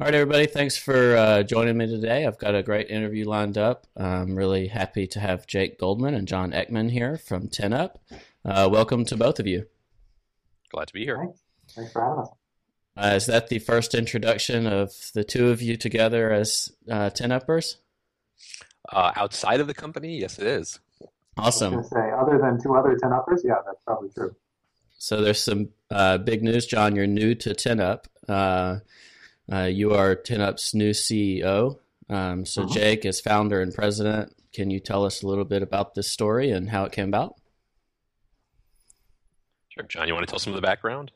All right, everybody. Thanks for uh, joining me today. I've got a great interview lined up. I'm really happy to have Jake Goldman and John Eckman here from 10up. Uh, welcome to both of you. Glad to be here. Thanks, Thanks for having us. Uh, is that the first introduction of the two of you together as uh, 10uppers? Uh, outside of the company, yes, it is. Awesome. I was say, other than two other 10uppers, yeah, that's probably true. So there's some uh, big news, John. You're new to 10up. Uh, uh, you are 10up's new CEO. Um, so Mhm. Jake is founder and president. Can you tell us a little bit about this story and how it came about? Sure. John, you want to tell some of the background?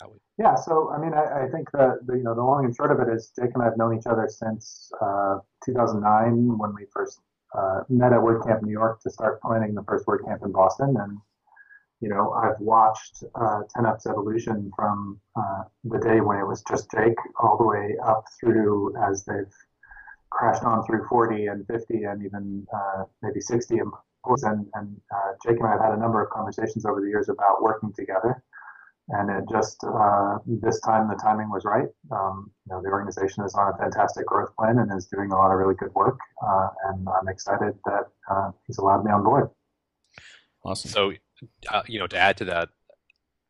How we... Yeah, so I mean, I, I think the, the you know the long and short of it is Jake and I have known each other since uh, 2009 when we first uh, met at WordCamp New York to start planning the first WordCamp in Boston, and you know I've watched uh, 10up's evolution from uh, the day when it was just Jake all the way up through as they've crashed on through 40 and 50 and even uh, maybe 60 employees. And, and uh, Jake and I have had a number of conversations over the years about working together and it just uh, this time the timing was right. Um, you know, the organization is on a fantastic growth plan and is doing a lot of really good work, uh, and I'm excited that uh, he's allowed me on board. Awesome. So, uh, you know, to add to that,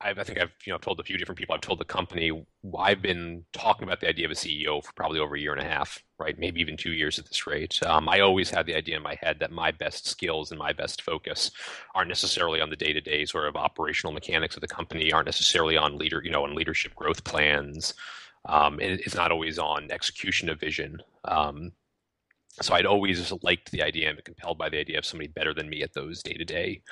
I've, I think I've you know told a few different people. I've told the company I've been talking about the idea of a CEO for probably over a year and a half, right? Maybe even two years at this rate. Um, I always had the idea in my head that my best skills and my best focus aren't necessarily on the day to day sort of operational mechanics of the company, aren't necessarily on leader, you know, on leadership growth plans. Um, it, it's not always on execution of vision. Um, so I'd always liked the idea and been compelled by the idea of somebody better than me at those day to day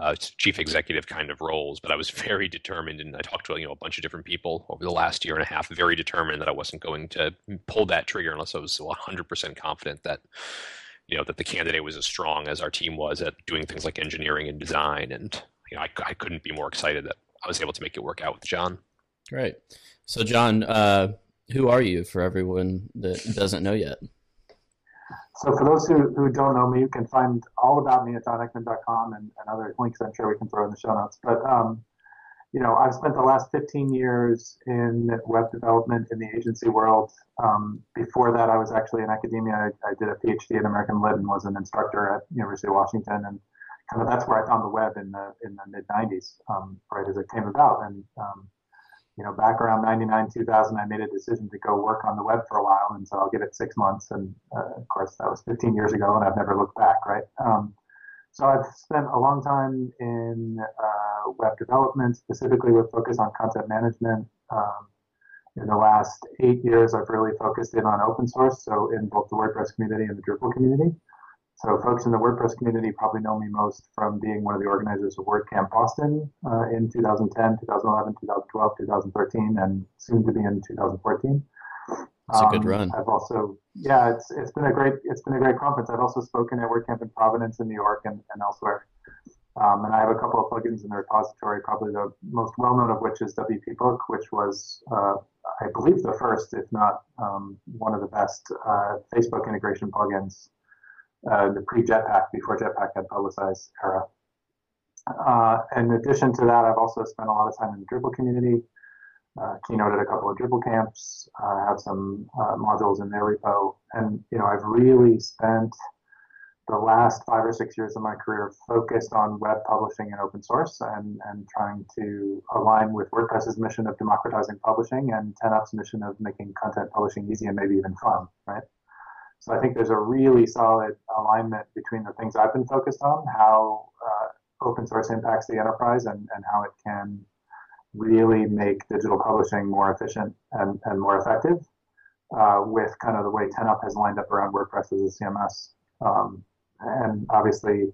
uh, chief executive kind of roles, but I was very determined, and I talked to you know a bunch of different people over the last year and a half. Very determined that I wasn't going to pull that trigger unless I was 100% confident that you know that the candidate was as strong as our team was at doing things like engineering and design. And you know, I, I couldn't be more excited that I was able to make it work out with John. Great. So, John, uh, who are you for everyone that doesn't know yet? So for those who, who don't know me, you can find all about me at johneckman.com and, and other links I'm sure we can throw in the show notes. But, um, you know, I've spent the last 15 years in web development in the agency world. Um, before that, I was actually in academia. I, I did a PhD in American Lit and was an instructor at University of Washington. And kind of that's where I found the web in the, in the mid 90s, um, right as it came about. And, um, you know, back around 99, 2000, I made a decision to go work on the web for a while. And so I'll give it six months. And uh, of course, that was 15 years ago, and I've never looked back, right? Um, so I've spent a long time in uh, web development, specifically with focus on content management. Um, in the last eight years, I've really focused in on open source, so in both the WordPress community and the Drupal community. So folks in the WordPress community probably know me most from being one of the organizers of WordCamp Boston uh, in 2010, 2011, 2012, 2013, and soon to be in 2014. It's a good Um, run. I've also, yeah, it's it's been a great it's been a great conference. I've also spoken at WordCamp in Providence in New York and, and elsewhere. Um, and I have a couple of plugins in the repository, probably the most well known of which is WP Book, which was, uh, I believe, the first, if not um, one of the best uh, Facebook integration plugins, uh, the pre Jetpack, before Jetpack had publicized era. Uh, in addition to that, I've also spent a lot of time in the Drupal community, uh, keynoted a couple of Drupal camps, uh, have some uh, modules in their repo, and you know I've really spent the last five or six years of my career focused on web publishing and open source and, and trying to align with WordPress's mission of democratizing publishing and 10up's mission of making content publishing easy and maybe even fun, right? So I think there's a really solid alignment between the things I've been focused on, how uh, open source impacts the enterprise and, and how it can really make digital publishing more efficient and, and more effective uh, with kind of the way 10up has lined up around WordPress as a CMS. Um, and obviously,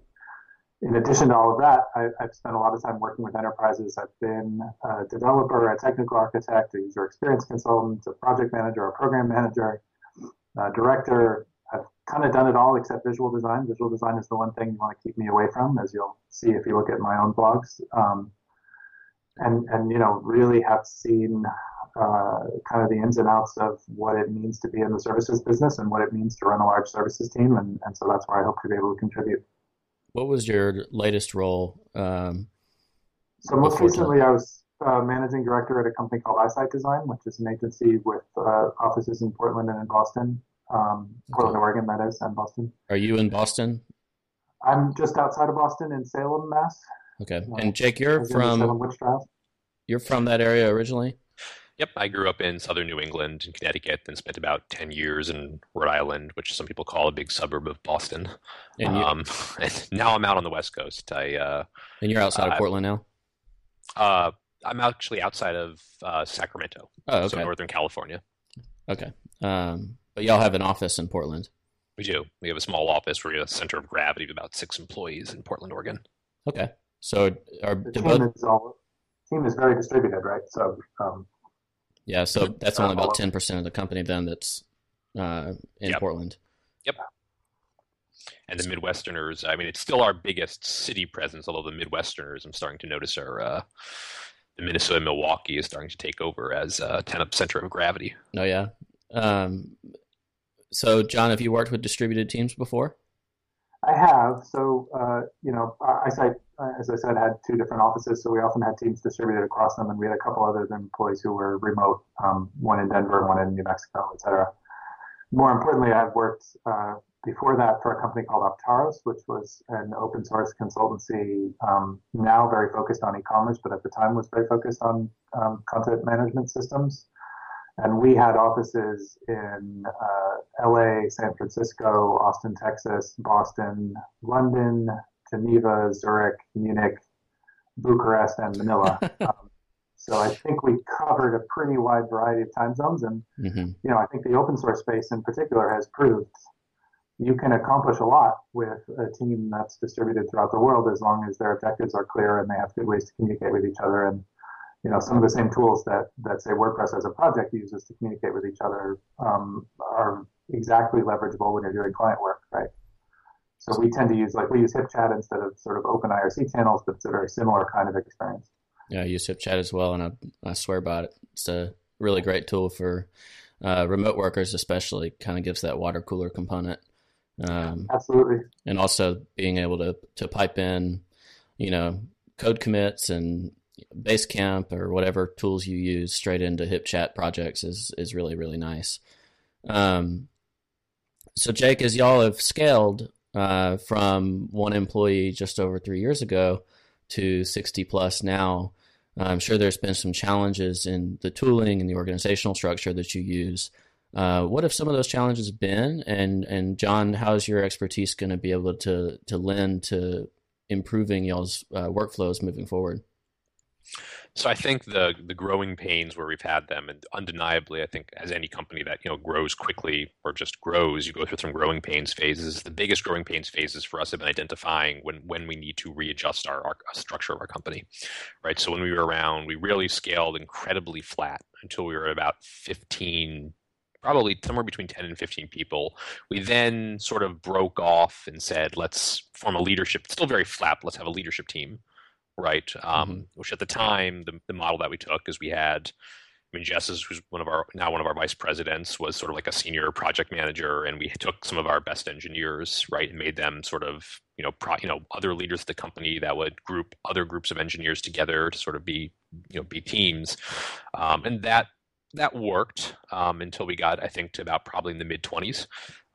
in addition to all of that, I, have spent a lot of time working with enterprises. I've been a developer, a technical architect, a user experience consultant, a project manager, a program manager, a director. I've kind of done it all except visual design. Visual design is the one thing you want to keep me away from, as you'll see if you look at my own blogs. Um, and and you know really have seen uh, kind of the ins and outs of what it means to be in the services business and what it means to run a large services team, and, and so that's where I hope to be able to contribute. What was your latest role? Um, so most recently, I was uh, managing director at a company called ISITE Design, which is an agency with uh, offices in Portland and in Boston, um, Portland, Oregon, that is, and Boston. Are you in Boston? I'm just outside of Boston in Salem, Mass. Okay, and Jake, you're from you're from that area originally. Yep, I grew up in southern New England in Connecticut and spent about 10 years in Rhode Island, which some people call a big suburb of Boston. And, you, um, and now I'm out on the West Coast. I uh, And you're outside uh, of Portland now? Uh, I'm actually outside of uh, Sacramento. Oh, okay. So Northern California. Okay. Um, but y'all have an office in Portland? We do. We have a small office. We're a center of gravity of about six employees in Portland, Oregon. Okay. So our the team, is all, team is very distributed, right? So um, yeah, so that's only about ten percent of the company then that's uh, in yep. Portland. Yep. And the Midwesterners, I mean, it's still our biggest city presence, although the Midwesterners, I'm starting to notice, are uh, the Minnesota Milwaukee is starting to take over as a ten center of gravity. Oh yeah. Um, so, John, have you worked with distributed teams before? I have. So, uh, you know, I, uh, as I said, had two different offices, so we often had teams distributed across them, and we had a couple other employees who were remote, um, one in Denver, one in New Mexico, et cetera. More importantly, I've worked uh, before that for a company called Optaros, which was an open source consultancy, um, now very focused on e-commerce, but at the time was very focused on um, content management systems. And we had offices in uh, LA, San Francisco, Austin, Texas, Boston, London, Geneva, Zurich, Munich, Bucharest, and Manila. um, so I think we covered a pretty wide variety of time zones. And, mm-hmm. you know, I think the open source space in particular has proved you can accomplish a lot with a team that's distributed throughout the world as long as their objectives are clear and they have good ways to communicate with each other and you know, some of the same tools that, that say WordPress as a project uses to communicate with each other um, are exactly leverageable when you're doing client work, right? So we tend to use, like we use HipChat instead of sort of open IRC channels, but it's a very similar kind of experience. Yeah, I use HipChat as well, and I, I swear about it. It's a really great tool for uh, remote workers, especially. Kind of gives that water cooler component. Um, Absolutely. And also being able to to pipe in, you know, code commits and Basecamp or whatever tools you use straight into HipChat projects is is really really nice. Um, so Jake, as y'all have scaled uh, from one employee just over three years ago to sixty plus now, I'm sure there's been some challenges in the tooling and the organizational structure that you use. Uh, what have some of those challenges been? And and John, how's your expertise going to be able to to lend to improving y'all's uh, workflows moving forward? So I think the the growing pains where we've had them, and undeniably, I think as any company that you know grows quickly or just grows, you go through some growing pains phases. The biggest growing pains phases for us have been identifying when when we need to readjust our, our structure of our company, right? So when we were around, we really scaled incredibly flat until we were about fifteen probably somewhere between 10 and 15 people. We then sort of broke off and said, let's form a leadership, still very flat, let's have a leadership team right? Um, mm-hmm. Which at the time, the, the model that we took is we had, I mean, Jess is who's one of our now one of our vice presidents was sort of like a senior project manager, and we took some of our best engineers, right, and made them sort of you know pro, you know other leaders of the company that would group other groups of engineers together to sort of be you know be teams, um, and that that worked um, until we got I think to about probably in the mid twenties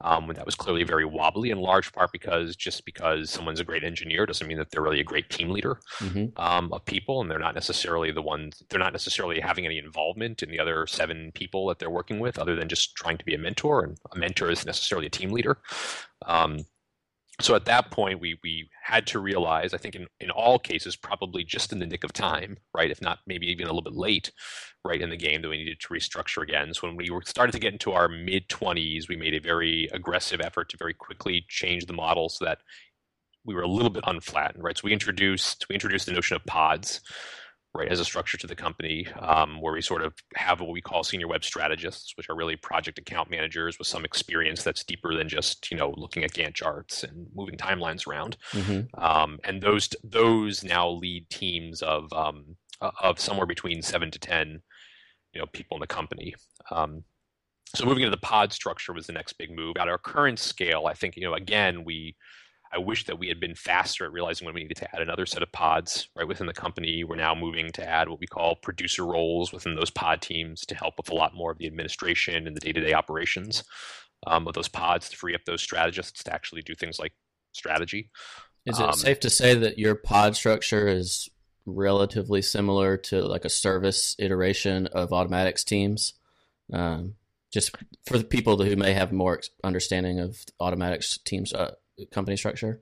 um, when that was clearly very wobbly, in large part because just because someone's a great engineer doesn't mean that they're really a great team leader mm-hmm. um, of people, and they're not necessarily the ones. They're not necessarily having any involvement in the other seven people that they're working with, other than just trying to be a mentor. And a mentor is necessarily a team leader. Um, so at that point we we had to realize i think in, in all cases probably just in the nick of time right if not maybe even a little bit late right in the game that we needed to restructure again. So when we started to get into our mid 20s we made a very aggressive effort to very quickly change the model so that we were a little bit unflattened right? So we introduced we introduced the notion of pods right as a structure to the company um, where we sort of have what we call senior web strategists which are really project account managers with some experience that's deeper than just you know looking at gantt charts and moving timelines around. Mm-hmm. um, and those those now lead teams of um, of somewhere between seven to ten you know people in the company um, so moving into the pod structure was the next big move at our current scale i think you know again we I wish that we had been faster at realizing when we needed to add another set of pods right within the company. We're now moving to add what we call producer roles within those pod teams to help with a lot more of the administration and the day-to-day operations um, of those pods to free up those strategists to actually do things like strategy. Is it um, safe to say that your pod structure is relatively similar to like a service iteration of Automattic's teams? Um, just for the people who may have more understanding of Automattic's teams uh, company structure?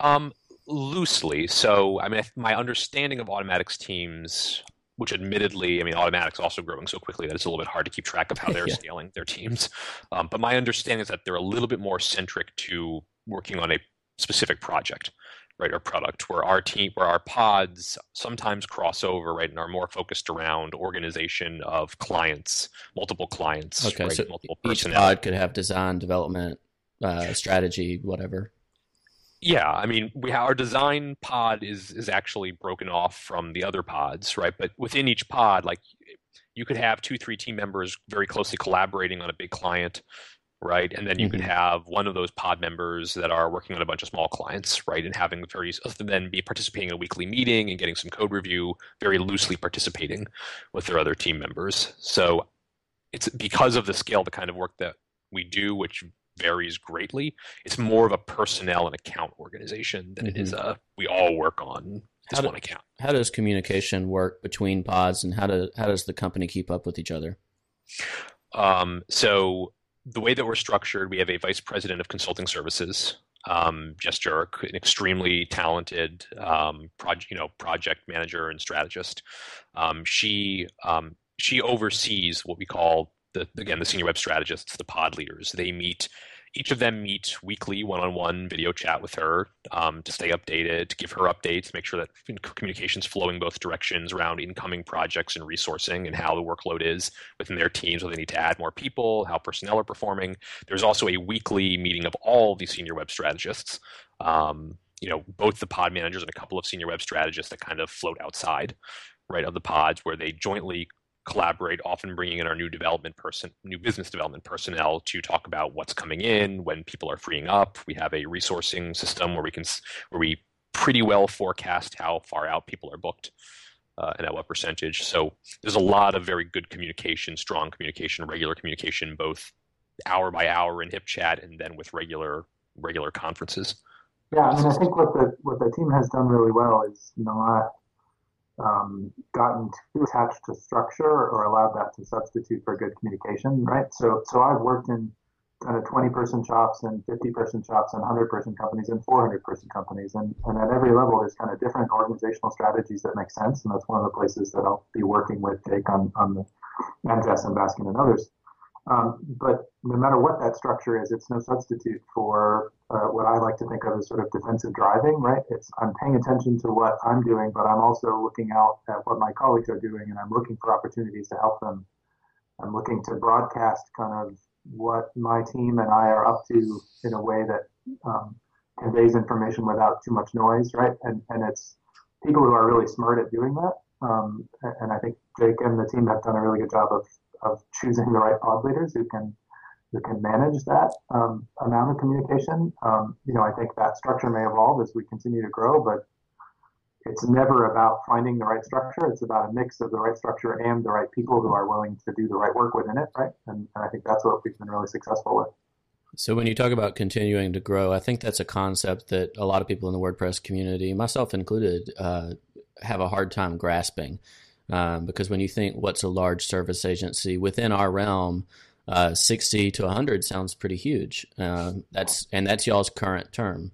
Um, loosely. So, I mean, my understanding of Automattic's teams, which admittedly, I mean, Automattic's also growing so quickly that it's a little bit hard to keep track of how they're yeah. scaling their teams. Um, but my understanding is that they're a little bit more centric to working on a specific project right, or product, where our team, where our pods sometimes cross over, right, and are more focused around organization of clients, multiple clients. Okay, right, so multiple each pod could have design, development, uh, strategy, whatever. Yeah, I mean, we have, our design pod is is actually broken off from the other pods, right? But within each pod, like you could have two, three team members very closely collaborating on a big client, right? And then you mm-hmm. could have one of those pod members that are working on a bunch of small clients, right? And having very then be participating in a weekly meeting and getting some code review, very loosely participating with their other team members. So it's because of the scale, the kind of work that we do, which varies greatly. It's more of a personnel and account organization than mm-hmm. it is mm-hmm. a we all work on this how one account. How does communication work between pods, and how do how does the company keep up with each other? Um, so the way that we're structured, we have a vice president of consulting services, um, Jess Jurick, an extremely talented um, project, you know, project manager and strategist. Um, she um, she oversees what we call the again the senior web strategists, the pod leaders. They meet each of them meet weekly one-on-one video chat with her um, to stay updated, to give her updates, make sure that communications flowing both directions around incoming projects and resourcing and how the workload is within their teams, whether they need to add more people, how personnel are performing. There's also a weekly meeting of all the senior web strategists. Um, you know, both the pod managers and a couple of senior web strategists that kind of float outside, right, of the pods, where they jointly collaborate, often bringing in our new development person, new business development personnel to talk about what's coming in, when people are freeing up. We have a resourcing system where we can where we pretty well forecast how far out people are booked uh, and at what percentage. So there's a lot of very good communication, strong communication, regular communication, both hour by hour in HipChat and then with regular regular conferences. Yeah, mean, I think what the what the team has done really well is you know um, gotten too attached to structure or allowed that to substitute for good communication, right? So, so I've worked in kind of 20 person shops and 50 person shops and 100 person companies and 400 person companies. And, and at every level, there's kind of different organizational strategies that make sense. And that's one of the places that I'll be working with Jake on, on the Jess and Vasken and others. Um, but no matter what that structure is, it's no substitute for uh, what I like to think of as sort of defensive driving, right? It's I'm paying attention to what I'm doing, but I'm also looking out at what my colleagues are doing, and I'm looking for opportunities to help them. I'm looking to broadcast kind of what my team and I are up to in a way that um, conveys information without too much noise, right? And and it's people who are really smart at doing that. Um, and I think Jake and the team have done a really good job of of choosing the right pod leaders who can who can manage that um, amount of communication. Um, you know, I think that structure may evolve as we continue to grow, but it's never about finding the right structure. It's about a mix of the right structure and the right people who are willing to do the right work within it, right? And, and I think that's what we've been really successful with. So when you talk about continuing to grow, I think that's a concept that a lot of people in the WordPress community, myself included, uh, have a hard time grasping. Um, because when you think what's a large service agency within our realm, uh, 60 to 100 sounds pretty huge. Uh, that's and that's y'all's current term.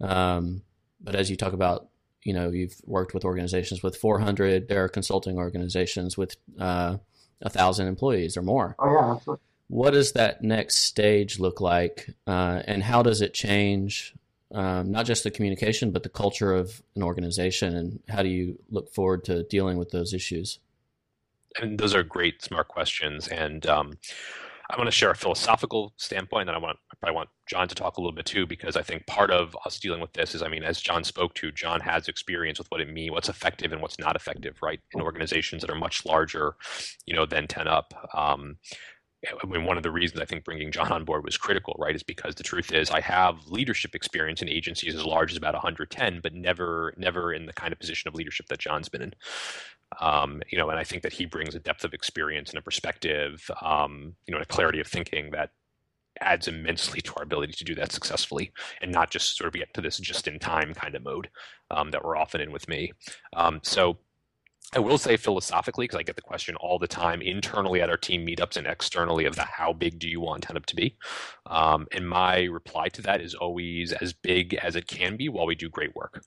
Um, but as you talk about, you know, you've worked with organizations with 400. There are consulting organizations with uh, a thousand employees or more. Oh yeah, absolutely. What does that next stage look like, uh, and how does it change um, not just the communication, but the culture of an organization, and how do you look forward to dealing with those issues? And those are great, smart questions. And um, I want to share a philosophical standpoint, and I want I want John to talk a little bit too, because I think part of us dealing with this is, I mean, as John spoke to, John has experience with what it means, what's effective and what's not effective, right, in organizations that are much larger, you know, than 10up. Um, I mean, one of the reasons I think bringing John on board was critical, right, is because the truth is I have leadership experience in agencies as large as about 110, but never, never in the kind of position of leadership that John's been in. Um, you know, and I think that he brings a depth of experience and a perspective, um, you know, and a clarity of thinking that adds immensely to our ability to do that successfully and not just sort of get to this just in time kind of mode um, that we're often in with me. Um, so I will say philosophically, because I get the question all the time internally at our team meetups and externally of the how big do you want 10up to be? Um, and my reply to that is always as big as it can be while we do great work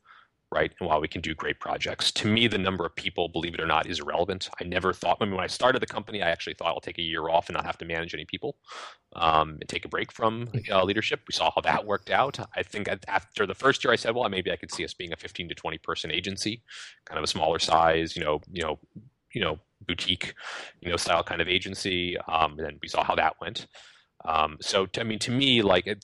right? And while we can do great projects, to me, the number of people, believe it or not, is irrelevant. I never thought, I mean, when I started the company, I actually thought I'll take a year off and not have to manage any people um, and take a break from mm-hmm. uh, leadership. We saw how that worked out. I think after the first year, I said, well, maybe I could see us being a 15 to 20 person agency, kind of a smaller size, you know, you know, you know, boutique, you know, style kind of agency. Um, and then we saw how that went. Um, so, to, I mean, to me, like it,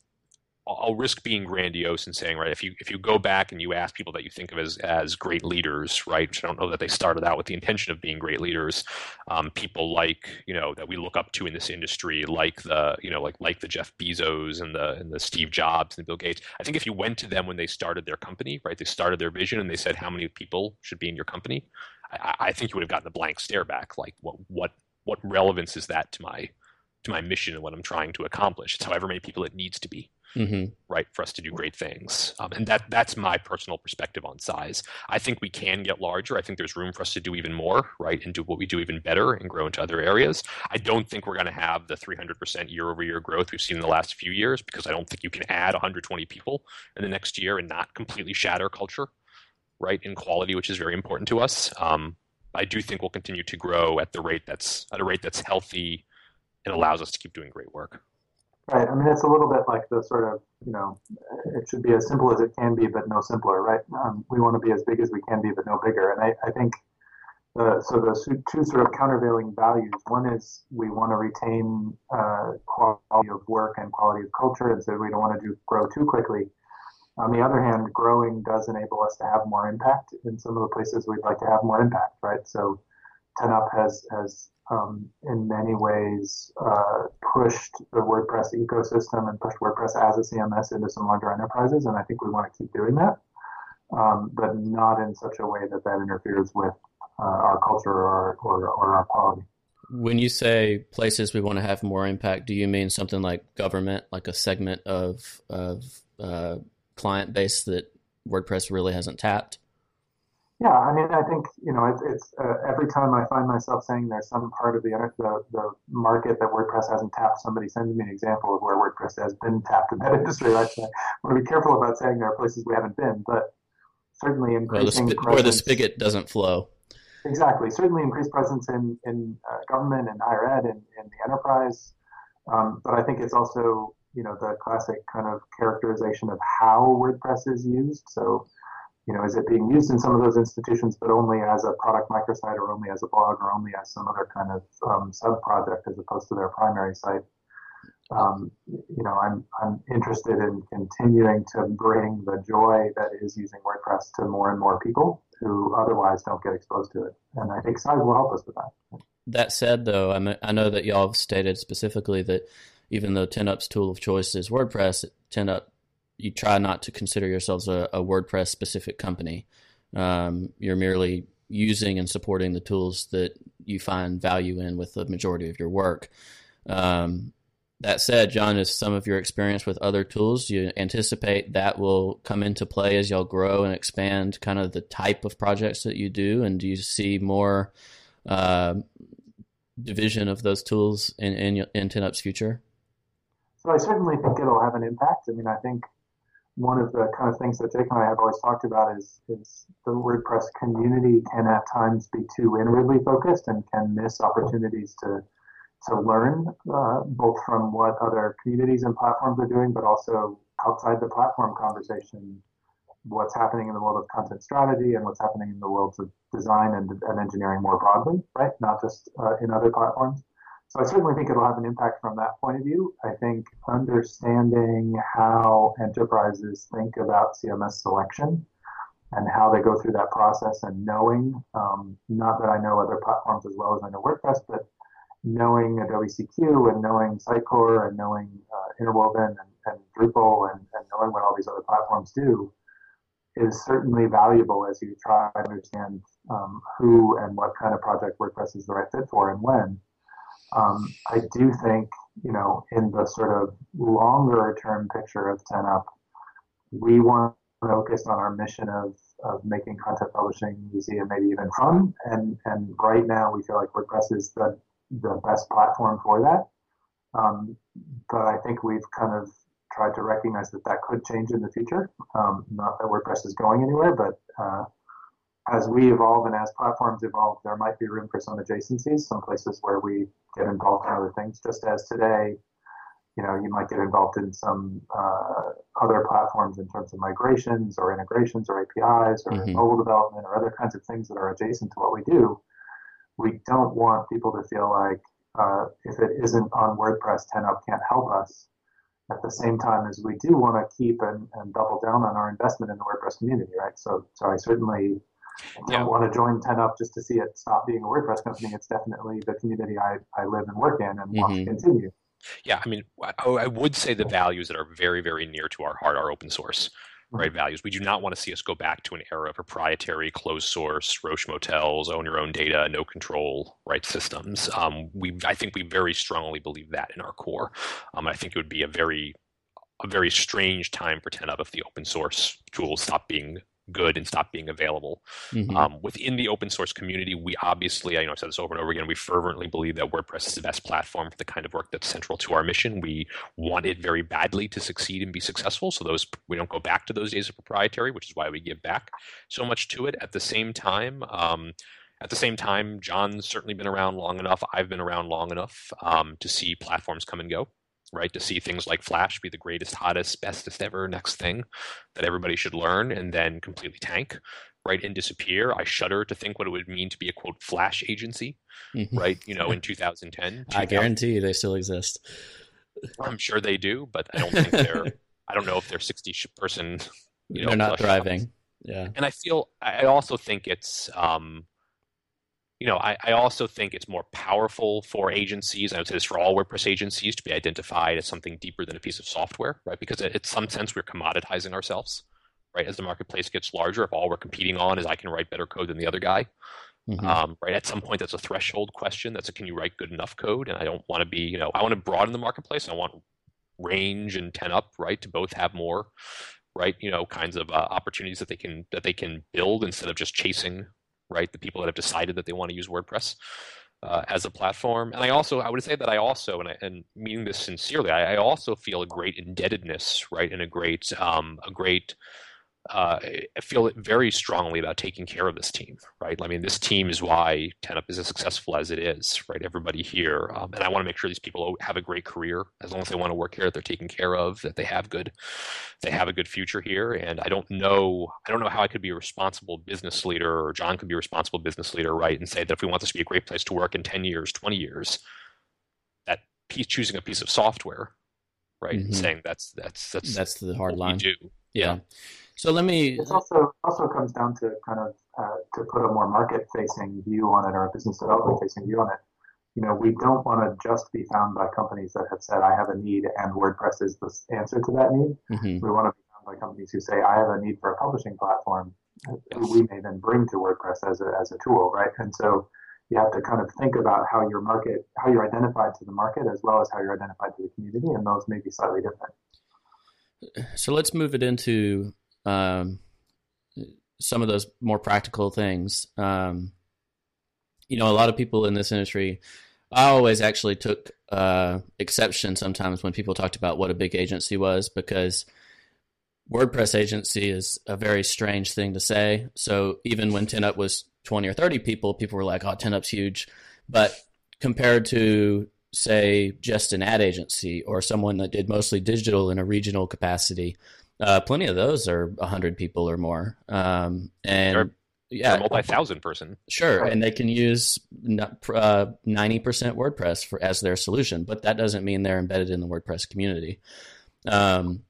I'll risk being grandiose and saying, right, if you if you go back and you ask people that you think of as as great leaders, right, which I don't know that they started out with the intention of being great leaders, um, people like you know that we look up to in this industry, like the you know like like the Jeff Bezos and the and the Steve Jobs and Bill Gates. I think if you went to them when they started their company, right, they started their vision and they said how many people should be in your company, I, I think you would have gotten a blank stare back, like what what what relevance is that to my to my mission and what I'm trying to accomplish? It's however many people it needs to be mm-hmm. right, for us to do great things. Um, and that that's my personal perspective on size. I think we can get larger. I think there's room for us to do even more, right, and do what we do even better and grow into other areas. I don't think we're going to have the 300% year over year growth we've seen in the last few years because I don't think you can add 120 people in the next year and not completely shatter culture, right, in quality, which is very important to us. Um, I do think we'll continue to grow at the rate that's at a rate that's healthy and allows us to keep doing great work. Right. I mean, it's a little bit like the sort of, you know, it should be as simple as it can be, but no simpler, right? Um, we want to be as big as we can be, but no bigger. And I, I think uh, so. The two sort of countervailing values. One is we want to retain uh, quality of work and quality of culture, and so we don't want to do grow too quickly. On the other hand, growing does enable us to have more impact in some of the places we'd like to have more impact, right? So, 10up has has um, in many ways uh, pushed the WordPress ecosystem and pushed WordPress as a CMS into some larger enterprises, and I think we want to keep doing that, um, but not in such a way that that interferes with uh, our culture or, or, or our quality. When you say places we want to have more impact, do you mean something like government, like a segment of of uh, client base that WordPress really hasn't tapped? Yeah, I mean, I think you know, it's, it's uh, every time I find myself saying there's some part of the, the the market that WordPress hasn't tapped, somebody sends me an example of where WordPress has been tapped in that industry. Right? So I want to be careful about saying there are places we haven't been, but certainly increasing well, the where the spigot doesn't flow. Exactly, certainly increased presence in in uh, government and higher ed and in the enterprise, um, but I think it's also you know the classic kind of characterization of how WordPress is used. So you know, is it being used in some of those institutions, but only as a product microsite or only as a blog or only as some other kind of um, sub project as opposed to their primary site? Um, you know, I'm, I'm interested in continuing to bring the joy that is using WordPress to more and more people who otherwise don't get exposed to it. And I think size will help us with that. That said, though, I, I know that y'all have stated specifically that even though 10up's tool of choice is WordPress, 10up you try not to consider yourselves a, a WordPress specific company. Um, you're merely using and supporting the tools that you find value in with the majority of your work. Um, that said, John, is some of your experience with other tools, you anticipate that will come into play as y'all grow and expand kind of the type of projects that you do? And do you see more uh, division of those tools in, in, in future? So I certainly think it'll have an impact. I mean, I think one of the kind of things that Jake and I have always talked about is, is the WordPress community can at times be too inwardly focused and can miss opportunities to to learn uh, both from what other communities and platforms are doing, but also outside the platform conversation, what's happening in the world of content strategy and what's happening in the worlds of design and, and engineering more broadly, right? Not just uh, in other platforms. So I certainly think it'll have an impact from that point of view. I think understanding how enterprises think about CMS selection and how they go through that process and knowing, um, not that I know other platforms as well as I know WordPress, but knowing Adobe CQ and knowing Sitecore and knowing uh, Interwoven and, and Drupal and, and, knowing what all these other platforms do is certainly valuable as you try to understand um, who and what kind of project WordPress is the right fit for and when. Um, I do think, you know, in the sort of longer term picture of 10up, we want to focus on our mission of, of making content publishing easy and maybe even fun. And, and right now we feel like WordPress is the the best platform for that. Um, but I think we've kind of tried to recognize that that could change in the future. Um, not that WordPress is going anywhere, but uh, as we evolve and as platforms evolve, there might be room for some adjacencies, some places where we get involved in other things. Just as today, you know, you might get involved in some uh, other platforms in terms of migrations or integrations or APIs or mm-hmm. mobile development or other kinds of things that are adjacent to what we do we don't want people to feel like uh, if it isn't on WordPress, 10up can't help us. At the same time as we do want to keep and, and double down on our investment in the WordPress community, right? So, so I certainly don't yeah. want to join 10up just to see it stop being a WordPress company. It's definitely the community I, I live and work in and mm-hmm. want to mm-hmm. continue. Yeah, I mean, I would say the values that are very, very near to our heart are open source right values. We do not want to see us go back to an era of proprietary, closed source, roach motels, own your own data, no control, right systems. Um, we, I think we very strongly believe that in our core. Um, I think it would be a very, a very strange time for 10up if the open source tools stop being good and stop being available. Mm-hmm. Um, within the open source community, we obviously, I know I've said this over and over again, we fervently believe that WordPress is the best platform for the kind of work that's central to our mission. We want it very badly to succeed and be successful. So those we don't go back to those days of proprietary, which is why we give back so much to it. At the same time, um, at the same time, John's certainly been around long enough. I've been around long enough um, to see platforms come and go right? To see things like Flash be the greatest, hottest, bestest ever next thing that everybody should learn and then completely tank, right? And disappear. I shudder to think what it would mean to be a quote Flash agency, mm-hmm. right? You know, in 2010. I guarantee you they still exist. I'm sure they do, but I don't think they're, I don't know if they're 60 person, you know, they're not thriving. Shops. Yeah. And I feel, I also think it's, um, you know, I, I, also think it's more powerful for agencies. I would say this for all WordPress agencies to be identified as something deeper than a piece of software, right? Because in some sense we're commoditizing ourselves, right? As the marketplace gets larger, if all we're competing on is I can write better code than the other guy, mm-hmm. um, right? At some point, that's a threshold question. That's a can you write good enough code? And I don't want to be, you know, I want to broaden the marketplace. I want range and 10up, right, to both have more, right? You know, kinds of uh, opportunities that they can that they can build instead of just chasing right? The people that have decided that they want to use WordPress uh, as a platform. And I also, I would say that I also, and, I, and meaning this sincerely, I, I, also feel a great indebtedness, right, and a great, um, a great uh, I feel very strongly about taking care of this team, right? I mean, this team is why 10up is as successful as it is, right? Everybody here, um, and I want to make sure these people have a great career as long as they want to work here, that they're taken care of, that they have good, they have a good future here. And I don't know, I don't know how I could be a responsible business leader, or John could be a responsible business leader, right? And say that if we want this to be a great place to work in 10 years, 20 years, that piece, choosing a piece of software, right, mm-hmm. and saying that's that's that's that's the hard line. do, yeah. yeah. So let me. It also also comes down to kind of uh, to put a more market facing view on it or a business development facing view on it. You know, we don't want to just be found by companies that have said, "I have a need," and WordPress is the answer to that need. Mm-hmm. We want to be found by companies who say, "I have a need for a publishing platform," yes. we may then bring to WordPress as a as a tool, right? And so you have to kind of think about how your market, how you're identified to the market, as well as how you're identified to the community, and those may be slightly different. So let's move it into um, some of those more practical things. Um, you know, a lot of people in this industry, I always actually took uh, exception sometimes when people talked about what a big agency was because WordPress agency is a very strange thing to say. So even when 10up was 20 or 30 people, people were like, oh, 10up's huge. But compared to, say, just an ad agency or someone that did mostly digital in a regional capacity, uh, plenty of those are hundred people or more, um, and they're, yeah, they're multi-thousand person. Sure, and they can use uh, ninety percent WordPress for as their solution, but that doesn't mean they're embedded in the WordPress community. Um,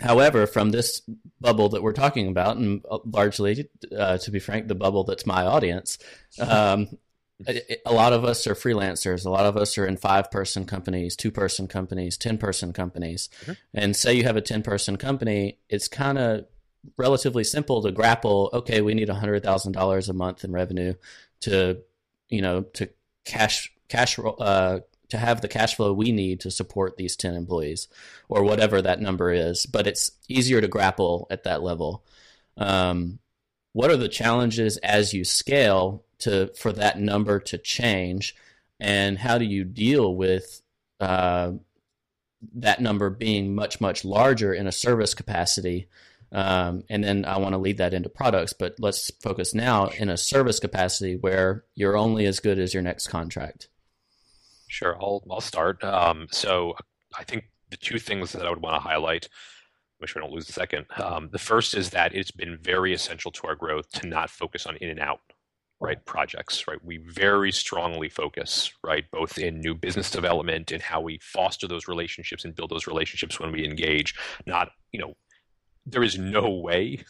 however, from this bubble that we're talking about, and uh, largely, uh, to be frank, the bubble that's my audience, um, a lot of us are freelancers. A lot of us are in five person companies, two person companies, 10 person companies. Mm-hmm. And say you have a 10 person company, it's kind of relatively simple to grapple. Okay, we need $100,000 a month in revenue to, you know, to cash, cash, uh, to have the cash flow we need to support these 10 employees or whatever that number is. But it's easier to grapple at that level. Um, what are the challenges as you scale to for that number to change, and how do you deal with uh, that number being much much larger in a service capacity? Um, and then I want to lead that into products, but let's focus now in a service capacity where you're only as good as your next contract. Sure, I'll I'll start. Um, so I think the two things that I would want to highlight make sure I don't lose a second. Um, the first is that it's been very essential to our growth to not focus on in and out right projects right? We very strongly focus right both in new business development and how we foster those relationships and build those relationships when we engage. Not you know there is no way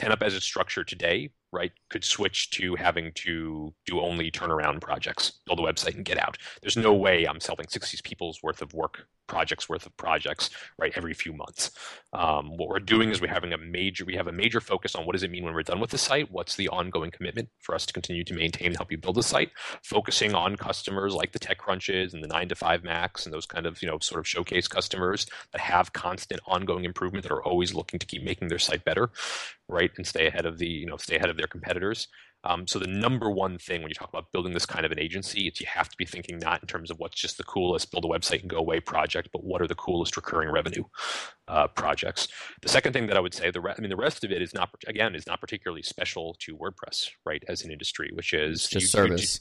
10up as it's structured today right, could switch to having to do only turnaround projects, build a website and get out. There's no way I'm selling 60 people's worth of work, projects worth of projects, right, every few months. Um, what we're doing is we're having a major, we have a major focus on what does it mean when we're done with the site? What's the ongoing commitment for us to continue to maintain and help you build the site? Focusing on customers like the TechCrunches and the nine to five Macs and those kind of, you know, sort of showcase customers that have constant ongoing improvement that are always looking to keep making their site better, right, and stay ahead of the, you know, stay ahead of their competitors. Um, so the number one thing when you talk about building this kind of an agency is you have to be thinking not in terms of what's just the coolest build a website and go away project, but what are the coolest recurring revenue uh, projects. The second thing that I would say, the re- I mean, the rest of it is not again is not particularly special to WordPress, right, as an industry, which is it's just you, service.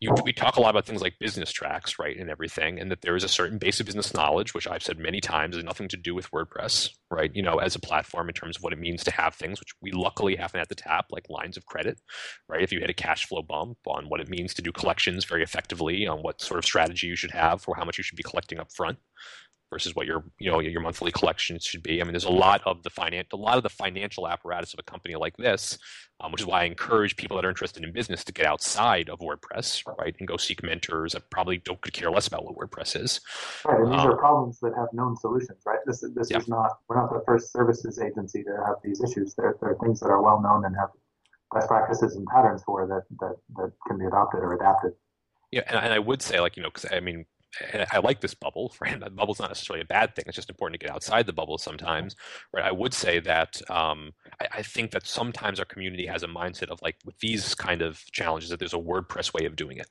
You, we talk a lot about things like business tracks, right, and everything, and that there is a certain base of business knowledge, which I've said many times has nothing to do with WordPress, right? You know, as a platform in terms of what it means to have things, which we luckily haven't at the tap, like lines of credit, right? If you hit a cash flow bump on what it means to do collections very effectively, on what sort of strategy you should have for how much you should be collecting up front, versus what your you know your monthly collections should be. I mean, there's a lot of the finance, a lot of the financial apparatus of a company like this, um, which is why I encourage people that are interested in business to get outside of WordPress, right, and go seek mentors that probably don't could care less about what WordPress is. Right, and these um, are problems that have known solutions, right? This this yeah. is not we're not the first services agency to have these issues. There, there are things that are well known and have best practices and patterns for that that that can be adopted or adapted. Yeah, and, and I would say, like you know, because I mean, I like this bubble, right? The bubble's not necessarily a bad thing. It's just important to get outside the bubble sometimes, right? I would say that um, I, I, think that sometimes our community has a mindset of like with these kind of challenges that there's a WordPress way of doing it,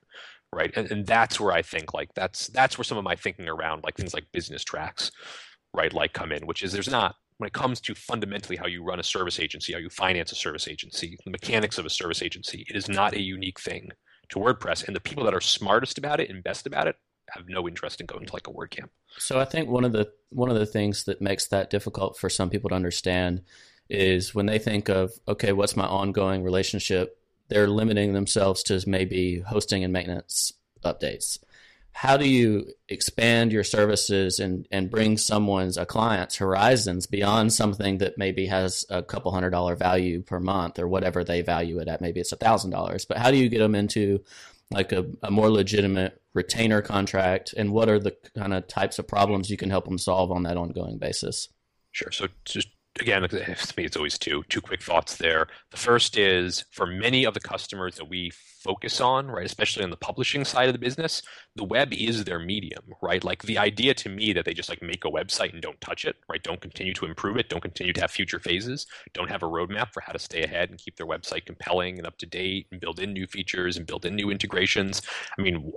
right? And, and that's where I think like that's that's where some of my thinking around like things like business tracks, right, like come in, which is there's not when it comes to fundamentally how you run a service agency, how you finance a service agency, the mechanics of a service agency, it is not a unique thing to WordPress. And the people that are smartest about it and best about it have no interest in going to like a WordCamp. So I think one of the one of the things that makes that difficult for some people to understand is when they think of okay, what's my ongoing relationship? They're limiting themselves to maybe hosting and maintenance updates. How do you expand your services and, and bring someone's a client's horizons beyond something that maybe has a couple hundred dollar value per month or whatever they value it at? Maybe it's a thousand dollars, but how do you get them into like a, a more legitimate retainer contract? And what are the kind of types of problems you can help them solve on that ongoing basis? Sure. So just again, to me, it's always two two quick thoughts there. The first is for many of the customers that we focus on, right, especially on the publishing side of the business, the web is their medium, right? Like the idea to me that they just like make a website and don't touch it, right? Don't continue to improve it, don't continue to have future phases, don't have a roadmap for how to stay ahead and keep their website compelling and up to date and build in new features and build in new integrations. I mean,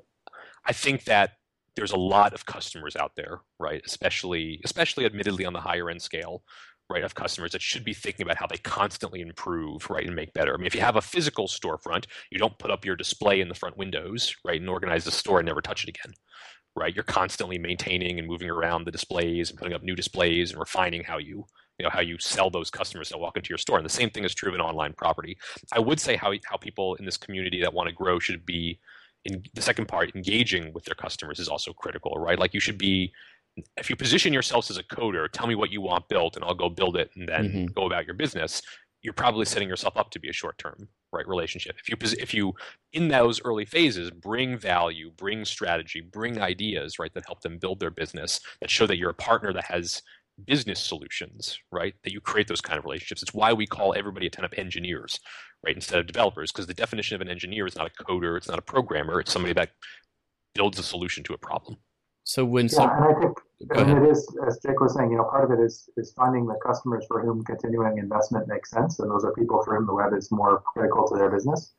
I think that there's a lot of customers out there, right? Especially, especially admittedly on the higher end scale, right, of customers that should be thinking about how they constantly improve, right, and make better. I mean, if you have a physical storefront, you don't put up your display in the front windows, right, and organize the store and never touch it again, right? You're constantly maintaining and moving around the displays and putting up new displays and refining how you, you know, how you sell those customers that walk into your store. And the same thing is true of an online property. I would say how how people in this community that want to grow should be. In the second part, engaging with their customers is also critical, right? Like you should be if you position yourselves as a coder, tell me what you want built and I'll go build it and then mm-hmm. go about your business, you're probably setting yourself up to be a short term right relationship. If you if you in those early phases bring value, bring strategy, bring ideas, right, that help them build their business, that show that you're a partner that has business solutions, right? That you create those kind of relationships. It's why we call everybody a ton of engineers, right, instead of developers, because the definition of an engineer is not a coder, it's not a programmer, it's somebody that builds a solution to a problem. So when yeah, some, and I think and it is, as Jake was saying, you know, part of it is is finding the customers for whom continuing investment makes sense, and those are people for whom the web is more critical to their business.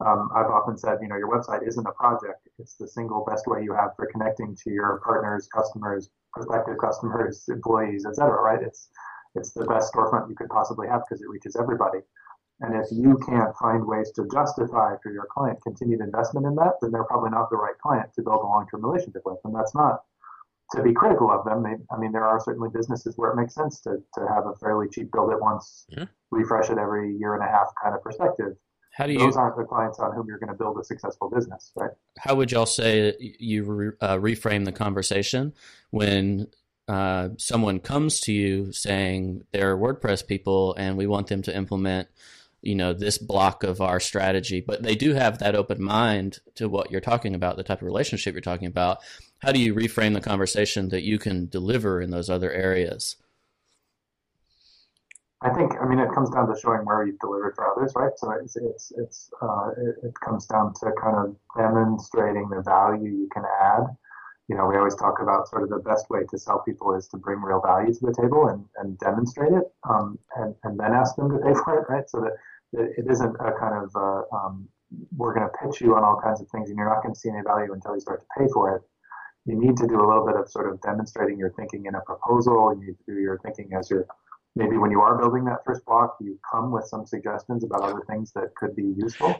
Um, I've often said, you know, your website isn't a project; it's the single best way you have for connecting to your partners, customers, prospective customers, employees, etc. Right? It's it's the best storefront you could possibly have because it reaches everybody. And if you can't find ways to justify for your client continued investment in that, then they're probably not the right client to build a long-term relationship with. And that's not to be critical of them. They, I mean, there are certainly businesses where it makes sense to, to have a fairly cheap build it once, mm-hmm. refresh it every year and a half kind of perspective. How do you? Those aren't the clients on whom you're going to build a successful business, right? How would y'all say you re, uh, reframe the conversation when uh, someone comes to you saying they're WordPress people and we want them to implement you know this block of our strategy but they do have that open mind to what you're talking about the type of relationship you're talking about. How do you reframe the conversation that you can deliver in those other areas? I think i mean it comes down to showing where you've delivered for others right? So it's it's it's uh, it, it comes down to kind of demonstrating the value you can add you know, we always talk about sort of the best way to sell people is to bring real value to the table and, and demonstrate it, um, and, and then ask them to pay for it, right? So that it isn't a kind of uh, um, we're going to pitch you on all kinds of things and you're not going to see any value until you start to pay for it. You need to do a little bit of sort of demonstrating your thinking in a proposal. You need to do your thinking as you're maybe when you are building that first block, you come with some suggestions about other things that could be useful.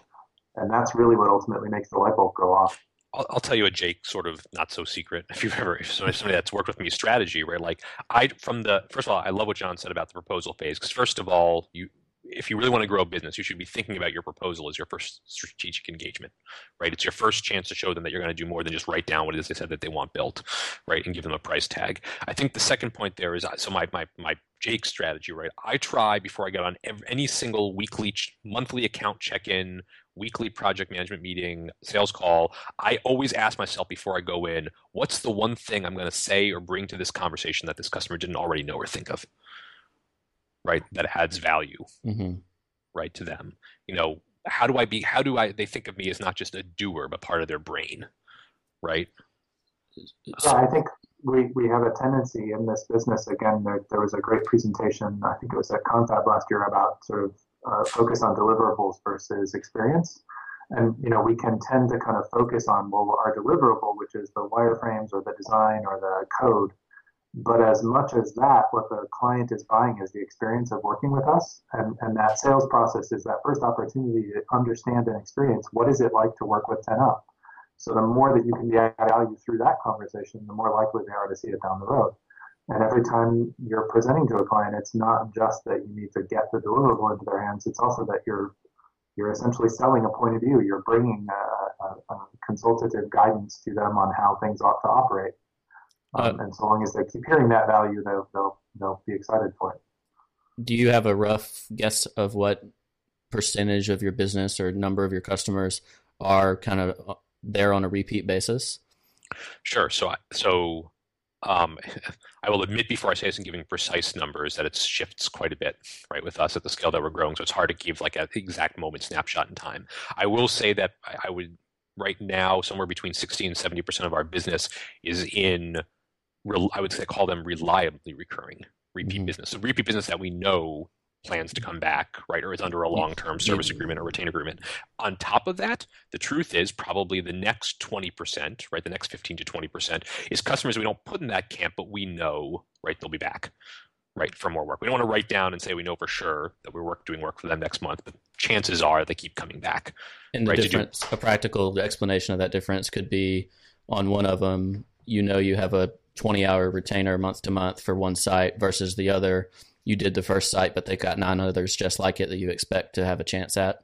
And that's really what ultimately makes the light bulb go off. I'll, I'll, tell you a Jake sort of not so secret. If you've ever if somebody that's worked with me strategy, right? Like I from the first of all, I love what John said about the proposal phase because first of all, you if you really want to grow a business, you should be thinking about your proposal as your first strategic engagement, right? It's your first chance to show them that you're going to do more than just write down what it is they said that they want built, right, and give them a price tag. I think the second point there is uh, so my my my Jake strategy, right? I try before I get on every, any single weekly, monthly account check in, weekly project management meeting, sales call. I always ask myself before I go in, what's the one thing I'm going to say or bring to this conversation that this customer didn't already know or think of? Right that adds value mm-hmm. right to them. You know how do i be how do i they think of me as not just a doer but part of their brain right? Yeah i think we, we have a tendency in this business again there, there was a great presentation i think it was at confab last year about sort of uh, focus on deliverables versus experience. And you know we can tend to kind of focus on well our deliverable which is the wireframes or the design or the code but as much as that, what the client is buying is the experience of working with us. And, and that sales process is that first opportunity to understand and experience what is it like to work with 10up. So the more that you can add value through that conversation, the more likely they are to see it down the road. And every time you're presenting to a client, it's not just that you need to get the deliverable into their hands. It's also that you're you're essentially selling a point of view. You're bringing a, a, a consultative guidance to them on how things ought to operate. Um, uh, and so long as they keep hearing that value, they'll, they'll, they'll be excited for it. Do you have a rough guess of what percentage of your business or number of your customers are kind of uh, there on a repeat basis? Sure. So, so um, I will admit before I say this and giving precise numbers that it shifts quite a bit, right, with us at the scale that we're growing. So it's hard to give like an exact moment snapshot in time. I will say that I would right now somewhere between 60 and 70 percent of our business is in I would say call them reliably recurring repeat mm-hmm. business. So repeat business that we know plans to come back, right, or is under a long-term service agreement or retain agreement. On top of that, the truth is probably the next 20%, right, the next 15 to 20% is customers we don't put in that camp, but we know, right, they'll be back, right, for more work. We don't want to write down and say we know for sure that we're work, doing work for them next month, but chances are they keep coming back. And the right, difference, do, a practical explanation of that difference could be on one of them, you know you have a 20 hour retainer month to month for one site versus the other. You did the first site but they've got nine others just like it that you expect to have a chance at?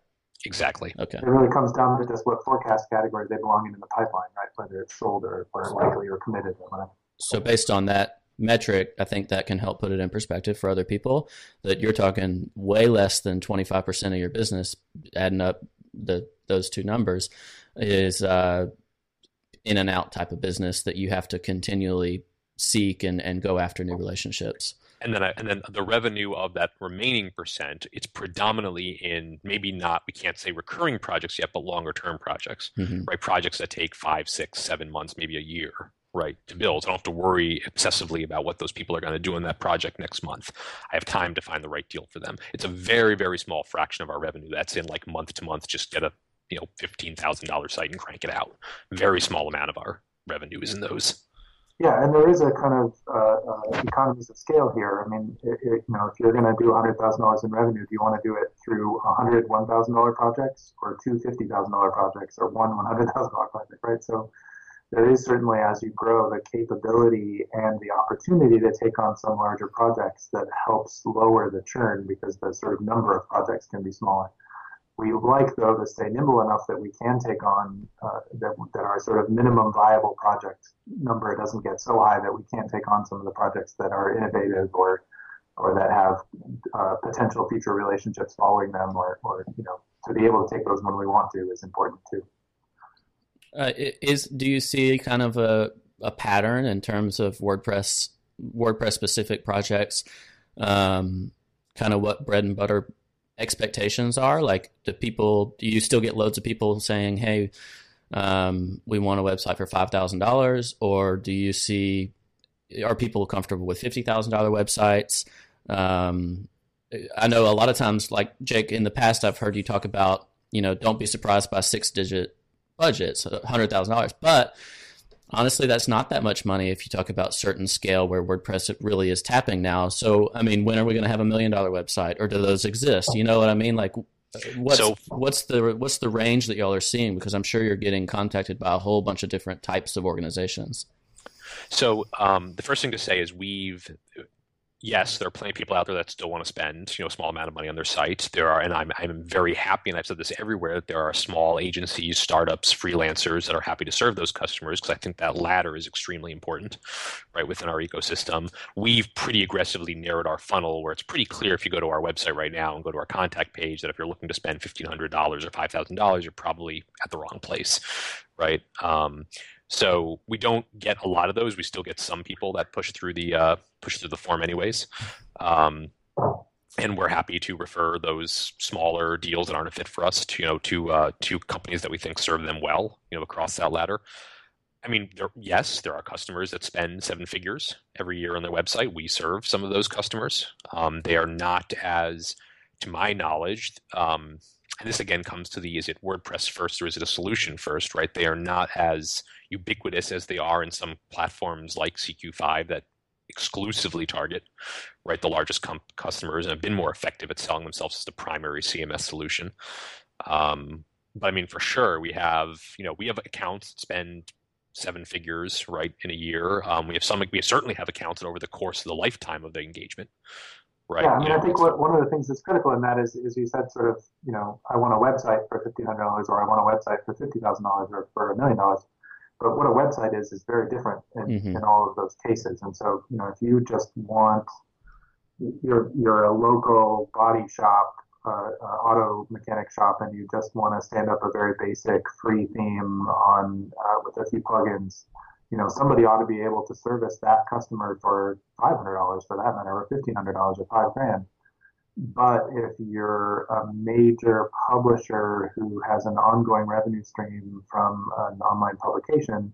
Exactly. Okay. It really comes down to just what forecast category they belong in in the pipeline right? Whether it's sold or, or likely or committed or whatever. So based on that metric, I think that can help put it in perspective for other people. That you're talking way less than 25% of your business, adding up the those two numbers, is uh, in and out type of business that you have to continually seek and, and go after new relationships. And then I, and then the revenue of that remaining percent it's predominantly in maybe not we can't say recurring projects yet but longer term projects mm-hmm. right? Projects that take five six seven months maybe a year right to build. I don't have to worry obsessively about what those people are going to do in that project next month. I have time to find the right deal for them. It's a very very small fraction of our revenue that's in like month to month just get a you know $15000 site and crank it out very small amount of our revenue is in those yeah, and there is a kind of uh, uh, economies of scale here. I mean, it, it, you know, if you're going to do $100,000 in revenue, do you want to do it through 100 $1,000 projects or two $50,000 projects or one $100,000 project, right? So there is certainly, as you grow, the capability and the opportunity to take on some larger projects that helps lower the churn because the sort of number of projects can be smaller we like though to stay nimble enough that we can take on uh, that, that our sort of minimum viable project number doesn't get so high that we can't take on some of the projects that are innovative or or that have uh, potential future relationships following them or, or you know to be able to take those when we want to is important too. Uh, is do you see kind of a, a pattern in terms of WordPress WordPress specific projects? Um, kind of what bread and butter expectations are? Like, do people, do you still get loads of people saying, hey, um, we want a website for $5,000? Or do you see, are people comfortable with $50,000 websites? Um, I know a lot of times, like Jake, in the past, I've heard you talk about, you know, don't be surprised by six digit budgets, $100,000. But honestly, that's not that much money if you talk about certain scale where WordPress really is tapping now. So, I mean, when are we going to have a million dollar website, or do those exist? You know what I mean? Like, what's so, what's the what's the range that y'all are seeing? Because I'm sure you're getting contacted by a whole bunch of different types of organizations. So, um, the first thing to say is we've yes, there are plenty of people out there that still want to spend, you know, a small amount of money on their site. There are, and I'm, I'm very happy, and I've said this everywhere, that there are small agencies, startups, freelancers that are happy to serve those customers because I think that latter is extremely important, right, within our ecosystem. We've pretty aggressively narrowed our funnel where it's pretty clear if you go to our website right now and go to our contact page that if you're looking to spend $1,500 or $5,000, you're probably at the wrong place, right? Um, so we don't get a lot of those. We still get some people that push through the uh, push through the form anyways. Um, and we're happy to refer those smaller deals that aren't a fit for us to you know to uh, to companies that we think serve them well you know across that ladder. I mean, there, yes, there are customers that spend seven figures every year on their website. We serve some of those customers. Um, they are not as, to my knowledge, um, and this again comes to the is it WordPress first or is it a solution first, right? They are not as ubiquitous as they are in some platforms like CQ5 that exclusively target right the largest com- customers and have been more effective at selling themselves as the primary CMS solution. Um, but I mean, for sure, we have you know we have accounts that spend seven figures right in a year. Um, we have some we certainly have accounts that over the course of the lifetime of the engagement Right. Yeah, I mean, I think what, one of the things that's critical in that is, is you said sort of, you know, I want a website for fifteen hundred dollars, or I want a website for fifty thousand dollars, or for a million dollars. But what a website is is very different in, mm-hmm. in all of those cases. And so, you know, if you just want you're you're a local body shop, uh, uh, auto mechanic shop, and you just want to stand up a very basic free theme on uh, with a few plugins you know, somebody ought to be able to service that customer for $500 for that matter, or $1,500 or five grand. But if you're a major publisher who has an ongoing revenue stream from an online publication,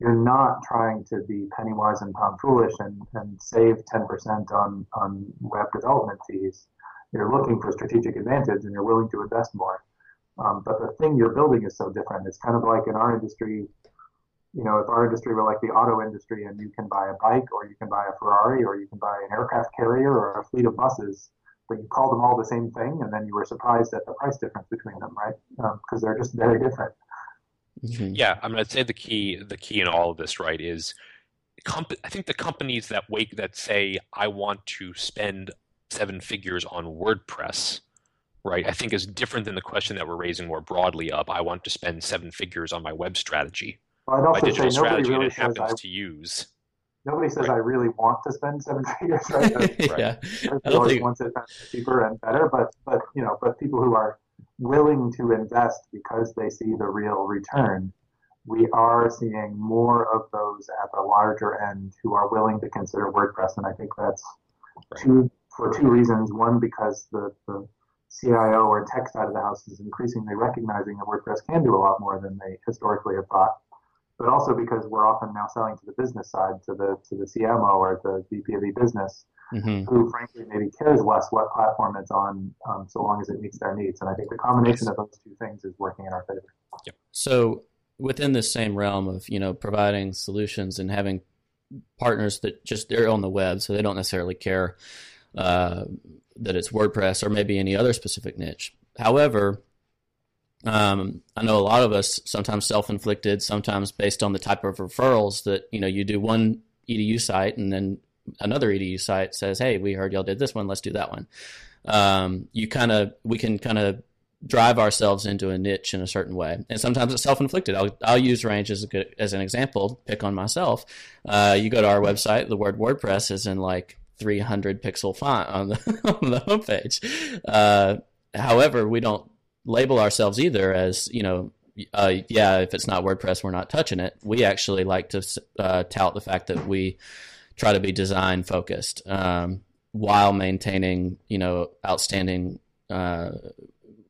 you're not trying to be penny wise and pound foolish and, and save 10% on, on web development fees. You're looking for strategic advantage and you're willing to invest more. Um, but the thing you're building is so different. It's kind of like in our industry, you know, if our industry were like the auto industry and you can buy a bike or you can buy a Ferrari or you can buy an aircraft carrier or a fleet of buses, but you call them all the same thing and then you were surprised at the price difference between them, right? Because um, they're just very different. Mm-hmm. Yeah, I mean, I'd say the key, the key in all of this, right, is comp- I think the companies that wake that say I want to spend seven figures on WordPress, right, I think is different than the question that we're raising more broadly of I want to spend seven figures on my web strategy I'd also my digital say strategy really that happens I, to use. nobody says I really want to spend seven figures, right? right. yeah, I don't think wants it cheaper and better, but but you know, but people who are willing to invest because they see the real return. We are seeing more of those at the larger end who are willing to consider WordPress, and I think that's right. two for two reasons. One, because the, the CIO or tech side of the house is increasingly recognizing that WordPress can do a lot more than they historically have thought but also because we're often now selling to the business side, to the to the CMO or the VP of e-business, mm-hmm. who frankly maybe cares less what platform it's on, um, so long as it meets their needs. And I think the combination of those two things is working in our favor. Yep. So within this same realm of you know providing solutions and having partners that just they're on the web, so they don't necessarily care uh, that it's WordPress or maybe any other specific niche. However, um, I know a lot of us sometimes self-inflicted, sometimes based on the type of referrals that you know you do one edu site and then another edu site says, "Hey, we heard y'all did this one, let's do that one." Um, you kind of we can kind of drive ourselves into a niche in a certain way, and sometimes it's self-inflicted. I'll, I'll use Range as a good as an example. Pick on myself. Uh, you go to our website, the word WordPress is in like 300 pixel font on the on the homepage. Uh, however, we don't label ourselves either as you know uh, yeah if it's not wordpress we're not touching it we actually like to uh, tout the fact that we try to be design focused um, while maintaining you know outstanding uh,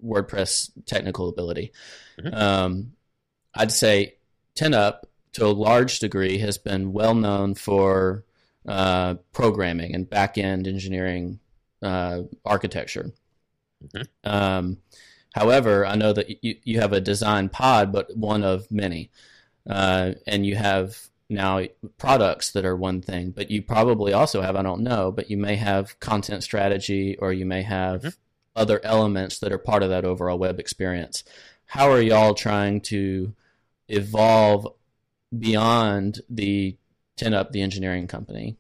wordpress technical ability mm-hmm. um, i'd say 10up to a large degree has been well known for uh, programming and back end engineering uh, architecture mm-hmm. um, However, I know that you, you have a design pod, but one of many. Uh, and you have now products that are one thing, but you probably also have, I don't know, but you may have content strategy or you may have mm-hmm. other elements that are part of that overall web experience. How are y'all trying to evolve beyond the 10 up the engineering company?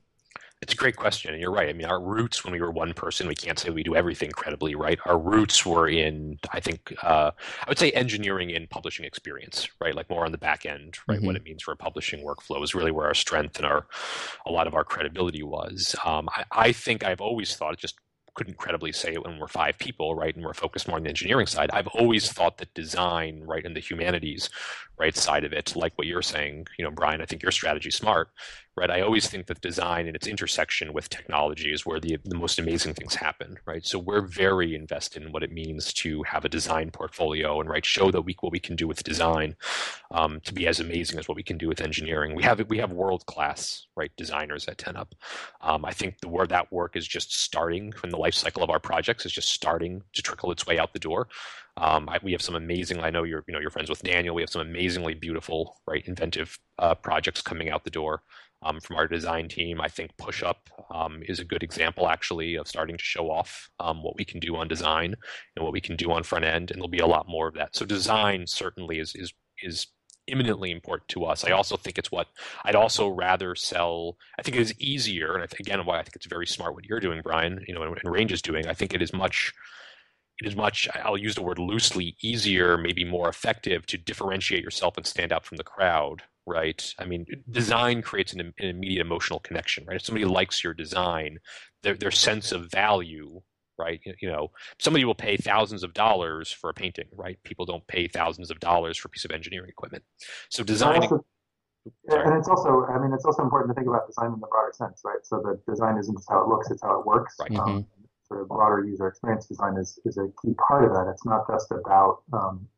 It's a great question, and you're right. I mean, our roots when we were one person, we can't say we do everything credibly right. Our roots were in, I think, uh, I would say engineering and publishing experience, right? Like more on the back end, right? Mm-hmm. What it means for a publishing workflow is really where our strength and our a lot of our credibility was. Um, I, I think I've always thought, just couldn't credibly say it when we're five people, right, and we're focused more on the engineering side. I've always thought that design, right, and the humanities, right, side of it, like what you're saying, you know, Brian, I think your strategy smart, right? I always think that design and its intersection with technology is where the, the most amazing things happen, right? So we're very invested in what it means to have a design portfolio and right show that we what we can do with design um, to be as amazing as what we can do with engineering. We have we have world class right designers at 10up. Um, I think the where that work is just starting from the life cycle of our projects is just starting to trickle its way out the door. Um, I, we have some amazing. I know you're you know you're friends with Daniel. We have some amazingly beautiful, right, inventive uh, projects coming out the door um, from our design team. I think Push Up um, is a good example, actually, of starting to show off um, what we can do on design and what we can do on front end, and there'll be a lot more of that. So design certainly is is is imminently important to us. I also think it's what I'd also rather sell. I think it is easier, and I think, again, why I think it's very smart what you're doing, Brian. You know, and, and Range is doing. I think it is much it is much i'll use the word loosely easier maybe more effective to differentiate yourself and stand out from the crowd right? I mean, design creates an, an, immediate emotional connection, right? If somebody likes your design, their their sense of value, right? You know, somebody will pay thousands of dollars for a painting, right? People don't pay thousands of dollars for a piece of engineering equipment. So designing. Also, and it's also, I mean, it's also important to think about design in the broader sense, right? So the design isn't just how it looks; it's how it works. Right. Um, mm-hmm. Sort of broader user experience design is, is a key part of that. It's not just about um,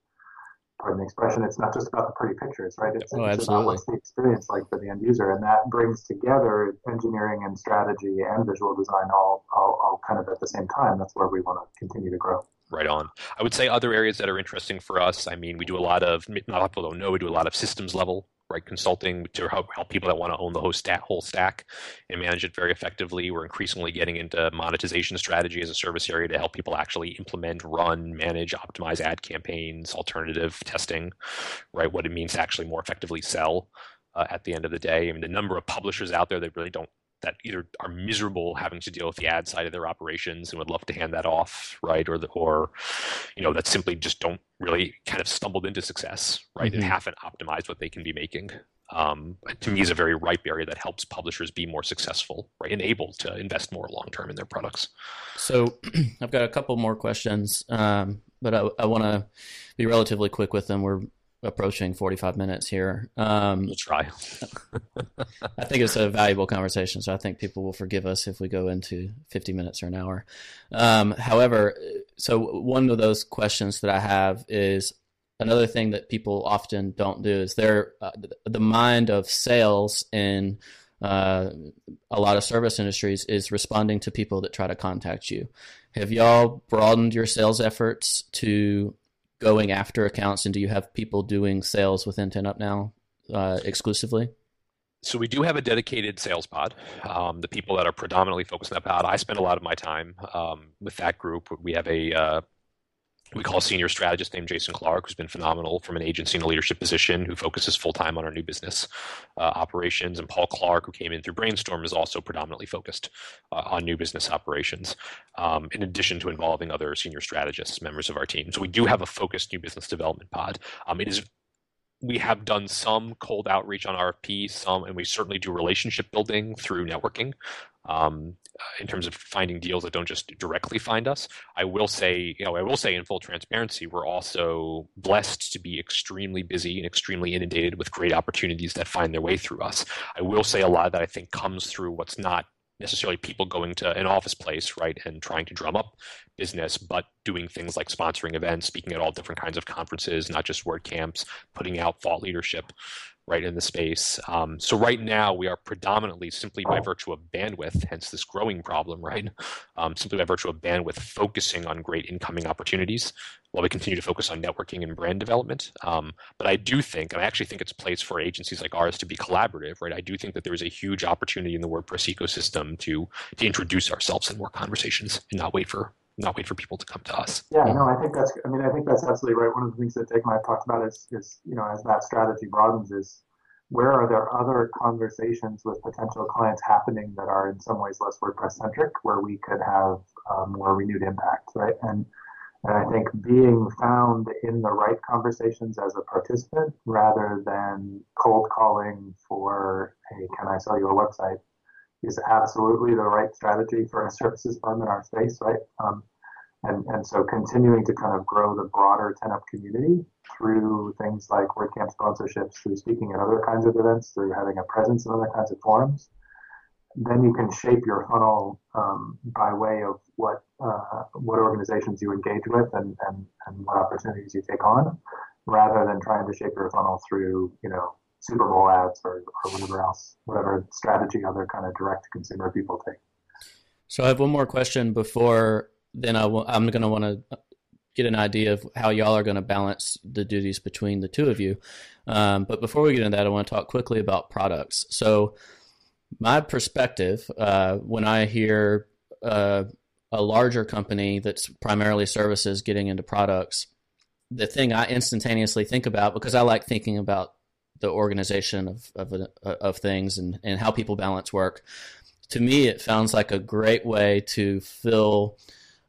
pardon the expression, it's not just about the pretty pictures, right? It's, oh, it's about what's the experience like for the end user, and that brings together engineering and strategy and visual design all, all, all kind of at the same time. That's where we want to continue to grow. Right on. I would say other areas that are interesting for us. I mean, we do a lot of not a lot people don't know. We do a lot of systems level right consulting to help, help people that want to own the whole stack, whole stack and manage it very effectively. We're increasingly getting into monetization strategy as a service area to help people actually implement, run, manage, optimize ad campaigns, alternative testing, right? What it means to actually more effectively sell uh, at the end of the day. I mean, the number of publishers out there that really don't that either are miserable having to deal with the ad side of their operations and would love to hand that off, right? Or the, or you know that simply just don't really kind of stumbled into success, right? Mm-hmm. And haven't optimized what they can be making. um, to me is a very ripe area that helps publishers be more successful, right, and able to invest more long term in their products. So I've got a couple more questions, um, but I, I want to be relatively quick with them. We're approaching 45 minutes here. Um, we'll try. I think it's a valuable conversation, so I think people will forgive us if we go into 50 minutes or an hour. Um, however, so one of those questions that I have is another thing that people often don't do is they're uh, the mind of sales in uh, a lot of service industries is responding to people that try to contact you. Have y'all broadened your sales efforts to going after accounts, and do you have people doing sales within 10up now uh, exclusively? So we do have a dedicated sales pod. Um, the people that are predominantly focused on that pod, I spend a lot of my time um, with that group. We have a uh, we call a senior strategist named Jason Clark, who's been phenomenal from an agency and a leadership position, who focuses full time on our new business uh, operations. And Paul Clark, who came in through Brainstorm, is also predominantly focused uh, on new business operations, um, in addition to involving other senior strategists, members of our team. So we do have a focused new business development pod. Um, it is we have done some cold outreach on RFP, some, and we certainly do relationship building through networking um, in terms of finding deals that don't just directly find us. I will say, you know, I will say in full transparency, we're also blessed to be extremely busy and extremely inundated with great opportunities that find their way through us. I will say a lot that I think comes through what's not necessarily people going to an office place, right, and trying to drum up business, but doing things like sponsoring events, speaking at all different kinds of conferences, not just WordCamps, putting out thought leadership, right in the space. Um, so right now we are predominantly simply by virtue of bandwidth, hence this growing problem, right? Um, simply by virtue of bandwidth, focusing on great incoming opportunities while we continue to focus on networking and brand development. Um, but I do think, and I actually think it's a place for agencies like ours to be collaborative, right? I do think that there is a huge opportunity in the WordPress ecosystem to to introduce ourselves in more conversations and not wait for not wait for people to come to us. Yeah, no, I think that's. I mean, I think that's absolutely right. One of the things that Dick and I talked about is, is you know, as that strategy broadens, is where are there other conversations with potential clients happening that are in some ways less WordPress centric, where we could have um, more renewed impact, right? And and I think being found in the right conversations as a participant rather than cold calling for, hey, can I sell you a website? Is absolutely the right strategy for a services firm in our space, right? Um, and, and so continuing to kind of grow the broader 10up community through things like WordCamp sponsorships, through speaking at other kinds of events, through having a presence in other kinds of forums, then you can shape your funnel um, by way of what uh, what organizations you engage with and, and, and what opportunities you take on, rather than trying to shape your funnel through you know Super Bowl ads or, or whatever else, whatever strategy other kind of direct to consumer people take. So I have one more question before then i w- I'm going to want to get an idea of how y'all are going to balance the duties between the two of you. Um, but before we get into that, I want to talk quickly about products. So my perspective, uh, when I hear uh, a larger company that's primarily services getting into products, the thing I instantaneously think about, because I like thinking about the organization of of, uh, of things and, and how people balance work. To me, it sounds like a great way to fill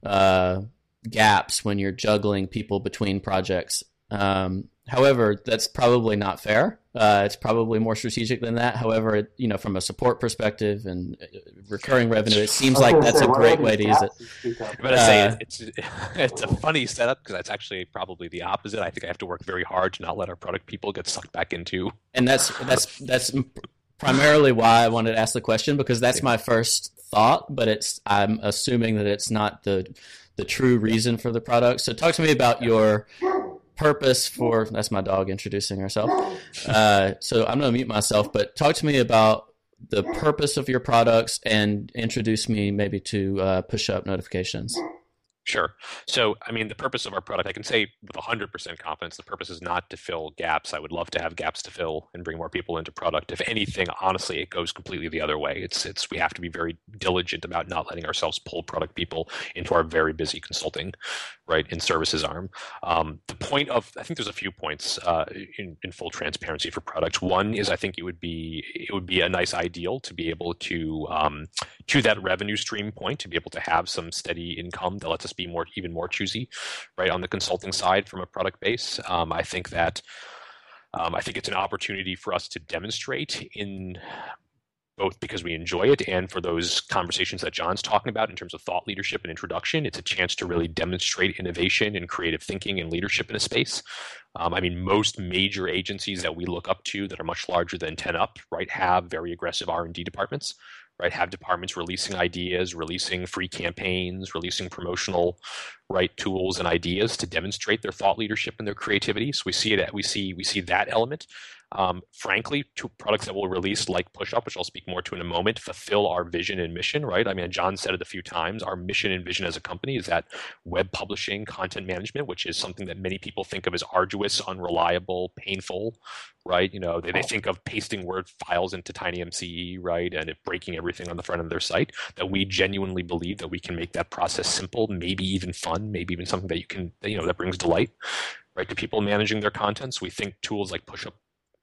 uh, gaps when you're juggling people between projects. Um, however, that's probably not fair. Uh, it's probably more strategic than that. However, it, you know, from a support perspective and uh, recurring revenue, it seems like that's a great way to use it. But I say uh, it's it's a funny setup because that's actually probably the opposite. I think I have to work very hard to not let our product people get sucked back into. And that's that's that's primarily why I wanted to ask the question because that's my first thought, but it's I'm assuming that it's not the the true reason for the product. So talk to me about your purpose for that's my dog introducing herself. Uh, so I'm going to mute myself, but talk to me about the purpose of your products and introduce me maybe to uh, push up notifications. Sure. So, I mean, the purpose of our product, I can say with 100% confidence, the purpose is not to fill gaps. I would love to have gaps to fill and bring more people into product. If anything, honestly, it goes completely the other way. It's it's we have to be very diligent about not letting ourselves pull product people into our very busy consulting, right, in services arm. Um, the point of, I think there's a few points uh, in, in full transparency for product. One is I think it would be it would be a nice ideal to be able to um, to that revenue stream point to be able to have some steady income that lets us be more even more choosy, right, on the consulting side from a product base. Um, I think that Um, I think it's an opportunity for us to demonstrate in both because we enjoy it and for those conversations that John's talking about in terms of thought leadership and introduction. It's a chance to really demonstrate innovation and creative thinking and leadership in a space. Um, I mean, most major agencies that we look up to that are much larger than 10 up, right, have very aggressive R&D departments right? Have departments releasing ideas releasing free campaigns releasing promotional right tools and ideas to demonstrate their thought leadership and their creativity. So we see that we see we see that element um, frankly, two products that we'll release, like PushUp, which I'll speak more to in a moment, fulfill our vision and mission, right? I mean, John said it a few times. Our mission and vision as a company is that web publishing, content management, which is something that many people think of as arduous, unreliable, painful, right? You know, they, they think of pasting Word files into TinyMCE, right? And it breaking everything on the front of their site. That we genuinely believe that we can make that process simple, maybe even fun, maybe even something that you can, you know, that brings delight right to people managing their content. So we think tools like PushUp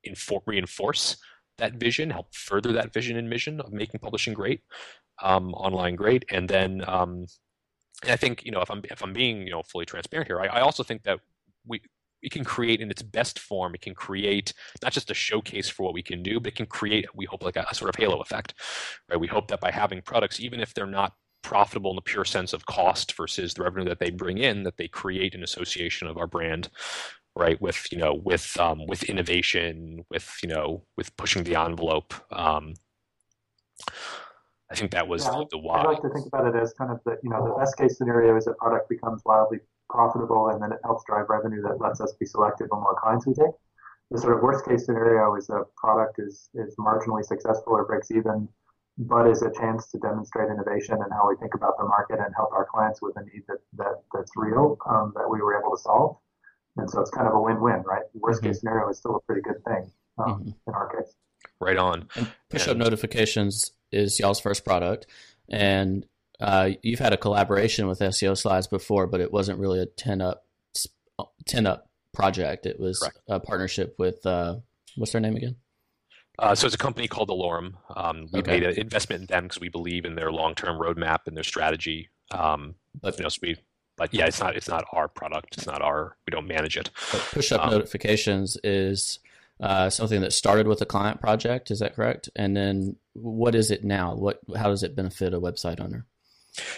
infor- reinforce that vision, help further that vision and mission of making publishing great, um, online great, and then um, I think you know if I'm if I'm being you know fully transparent here, I, I also think that we it can create in its best form. It can create not just a showcase for what we can do, but it can create we hope like a, a sort of halo effect, right? We hope that by having products, even if they're not profitable in the pure sense of cost versus the revenue that they bring in, that they create an association of our brand right with you know with um, with innovation with you know with pushing the envelope um, i think that was yeah, the, the why. i like to think about it as kind of the you know the best case scenario is a product becomes wildly profitable and then it helps drive revenue that lets us be selective on what clients we take. The sort of worst case scenario is a product is is marginally successful or breaks even but is a chance to demonstrate innovation and how we think about the market and help our clients with a need that, that that's real um, that we were able to solve and so it's kind of a win-win, right? Worst mm-hmm. case scenario is still a pretty good thing um, mm-hmm. in our case. Right on. And push up notifications is y'all's first product, and uh, you've had a collaboration with SEO Slides before, but it wasn't really a ten up ten up project. It was Correct. a partnership with uh, what's their name again? Uh, so it's a company called Alorem. Um, we okay. made an investment in them because we believe in their long-term roadmap and their strategy. Um, but you know, so we but yeah, it's not it's not our product. It's not our. We don't manage it. push up um, notifications is uh, something that started with a client project. Is that correct? And then what is it now? What how does it benefit a website owner?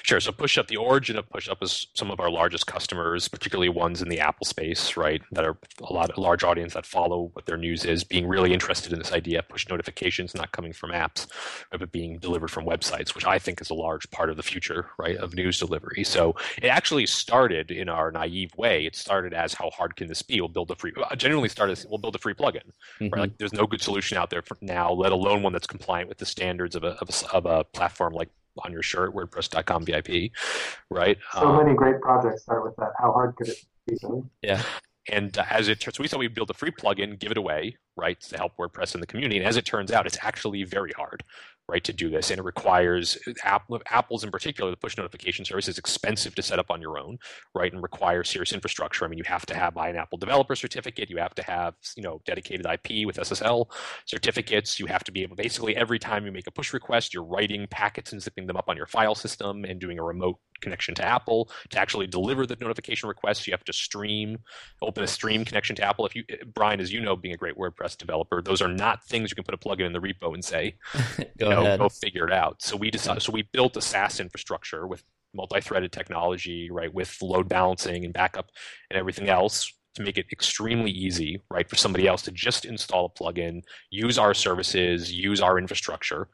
Sure. So PushUp, the origin of PushUp is some of our largest customers, particularly ones in the Apple space, right? That are a lot a large audience that follow what their news is, being really interested in this idea of push notifications not coming from apps, but being delivered from websites, which I think is a large part of the future, right, of news delivery. So it actually started in our naive way. It started as how hard can this be? We'll build a free. Uh, genuinely started. We'll build a free plugin. Mm-hmm. Right? Like there's no good solution out there for now, let alone one that's compliant with the standards of a of a, of a platform like on your shirt, WordPress.com VIP, right? So um, many great projects start with that. How hard could it be? Yeah. And uh, as it turns, so we thought we'd build a free plugin, give it away, right, to help WordPress in the community. And as it turns out, it's actually very hard, right, to do this. And it requires Apple, Apple's in particular, the push notification service is expensive to set up on your own, right, and requires serious infrastructure. I mean, you have to have buy an Apple developer certificate. You have to have, you know, dedicated IP with SSL certificates. You have to be able, basically, every time you make a push request, you're writing packets and zipping them up on your file system and doing a remote connection to Apple. To actually deliver the notification requests, you have to stream, open a stream connection to Apple. If you, Brian, as you know, being a great WordPress developer, those are not things you can put a plugin in the repo and say, go, you know, ahead. go figure it out. So we decided, so we built a SaaS infrastructure with multi-threaded technology, right, with load balancing and backup and everything else to make it extremely easy, right, for somebody else to just install a plugin, use our services, use our infrastructure,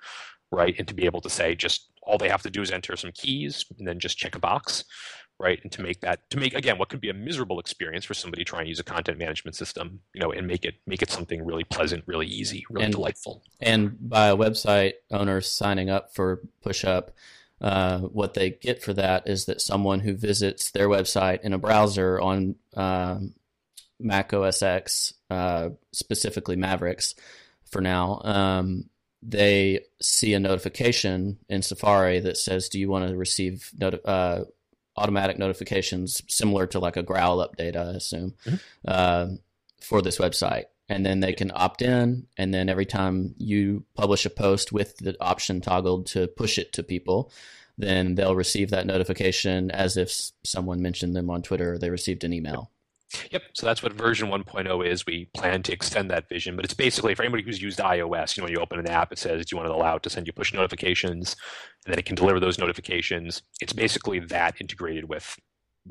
right, and to be able to say just all they have to do is enter some keys and then just check a box right and to make that to make again what could be a miserable experience for somebody trying to use a content management system you know and make it make it something really pleasant really easy really and, delightful. and by a website owner signing up for pushup uh, what they get for that is that someone who visits their website in a browser on um, Mac OS X, uh, specifically Mavericks, for now, um, they see a notification in Safari that says, "Do you want to receive noti- uh, automatic notifications similar to like a growl update, I assume, mm-hmm. uh, for this website. And then they can opt in, and then every time you publish a post with the option toggled to push it to people, then they'll receive that notification as if someone mentioned them on Twitter or they received an email. Yep. So that's what version 1.0 is. We plan to extend that vision, but it's basically for anybody who's used iOS, you know, when you open an app, it says, do you want to allow it to send you push notifications? And then it can deliver those notifications. It's basically that integrated with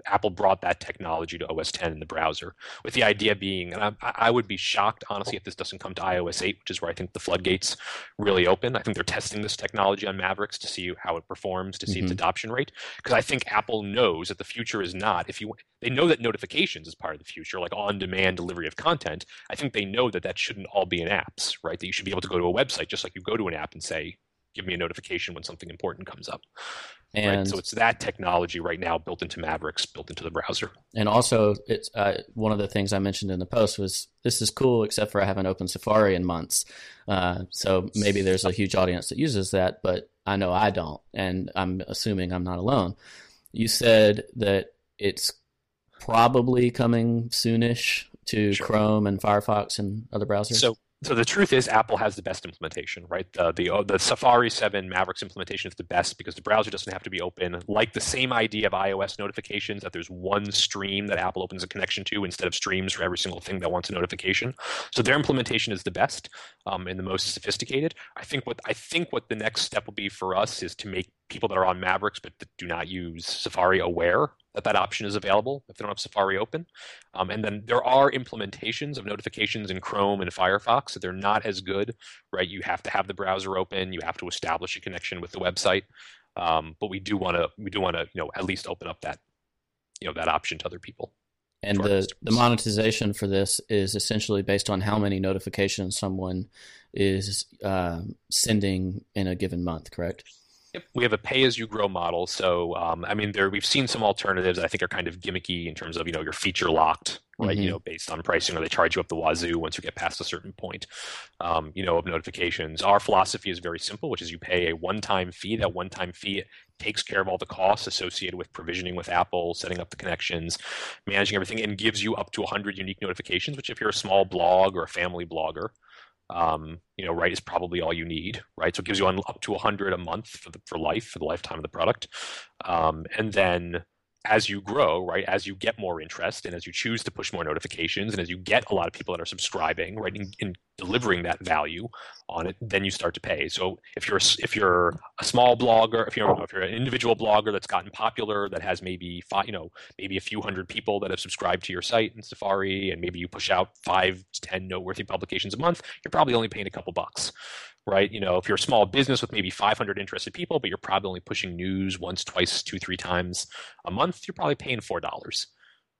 Apple brought that technology to OS 10 in the browser, with the idea being, and I, I, would be shocked, honestly, if this doesn't come to iOS 8, which is where I think the floodgates really open. I think they're testing this technology on Mavericks to see how it performs, to see mm-hmm. its adoption rate, because I think Apple knows that the future is not. If you, they know that notifications is part of the future, like on-demand delivery of content. I think they know that that shouldn't all be in apps, right? That you should be able to go to a website just like you go to an app and say, give me a notification when something important comes up. And right? so it's that technology right now built into Mavericks, built into the browser. And also, it's uh, one of the things I mentioned in the post was this is cool, except for I haven't opened Safari in months. Uh, so maybe there's a huge audience that uses that, but I know I don't, and I'm assuming I'm not alone. You said that it's probably coming soonish to sure. Chrome and Firefox and other browsers. So so the truth is apple has the best implementation right? The, the, uh, the safari 7 mavericks implementation is the best because the browser doesn't have to be open. Like the same idea of ios notifications that there's one stream that apple opens a connection to instead of streams for every single thing that wants a notification. So their implementation is the best um, and the most sophisticated. I think what i think what the next step will be for us is to make people that are on mavericks but that do not use safari aware that that option is available if they don't have Safari open. Um, and then there are implementations of notifications in Chrome and Firefox that they're not as good, right? You have to have the browser open, you have to establish a connection with the website. Um, but we do want to we do want to you know at least open up that you know that option to other people. And the, the monetization for this is essentially based on how many notifications someone is uh, sending in a given month, correct? Yep. We have a pay-as-you-grow model. So, um, I mean, there we've seen some alternatives. I think are kind of gimmicky in terms of you know you're feature locked, right? Mm-hmm. You know, based on pricing, or they charge you up the wazoo once you get past a certain point, um, you know, of notifications. Our philosophy is very simple, which is you pay a one-time fee. That one-time fee takes care of all the costs associated with provisioning with Apple, setting up the connections, managing everything, and gives you up to 100 unique notifications. Which, if you're a small blog or a family blogger, um, you know, right is probably all you need, right? So it gives you up to 100 a month for the, for life, for the lifetime of the product. Um, and then as you grow, right, as you get more interest and as you choose to push more notifications and as you get a lot of people that are subscribing, right, and, and delivering that value on it, then you start to pay. So if you're if you're a small blogger, if you're if you're an individual blogger that's gotten popular, that has maybe five, you know, maybe a few hundred people that have subscribed to your site in Safari, and maybe you push out five to ten noteworthy publications a month, you're probably only paying a couple bucks right? You know, if you're a small business with maybe 500 interested people, but you're probably only pushing news once, twice, two, three times a month, you're probably paying four dollars,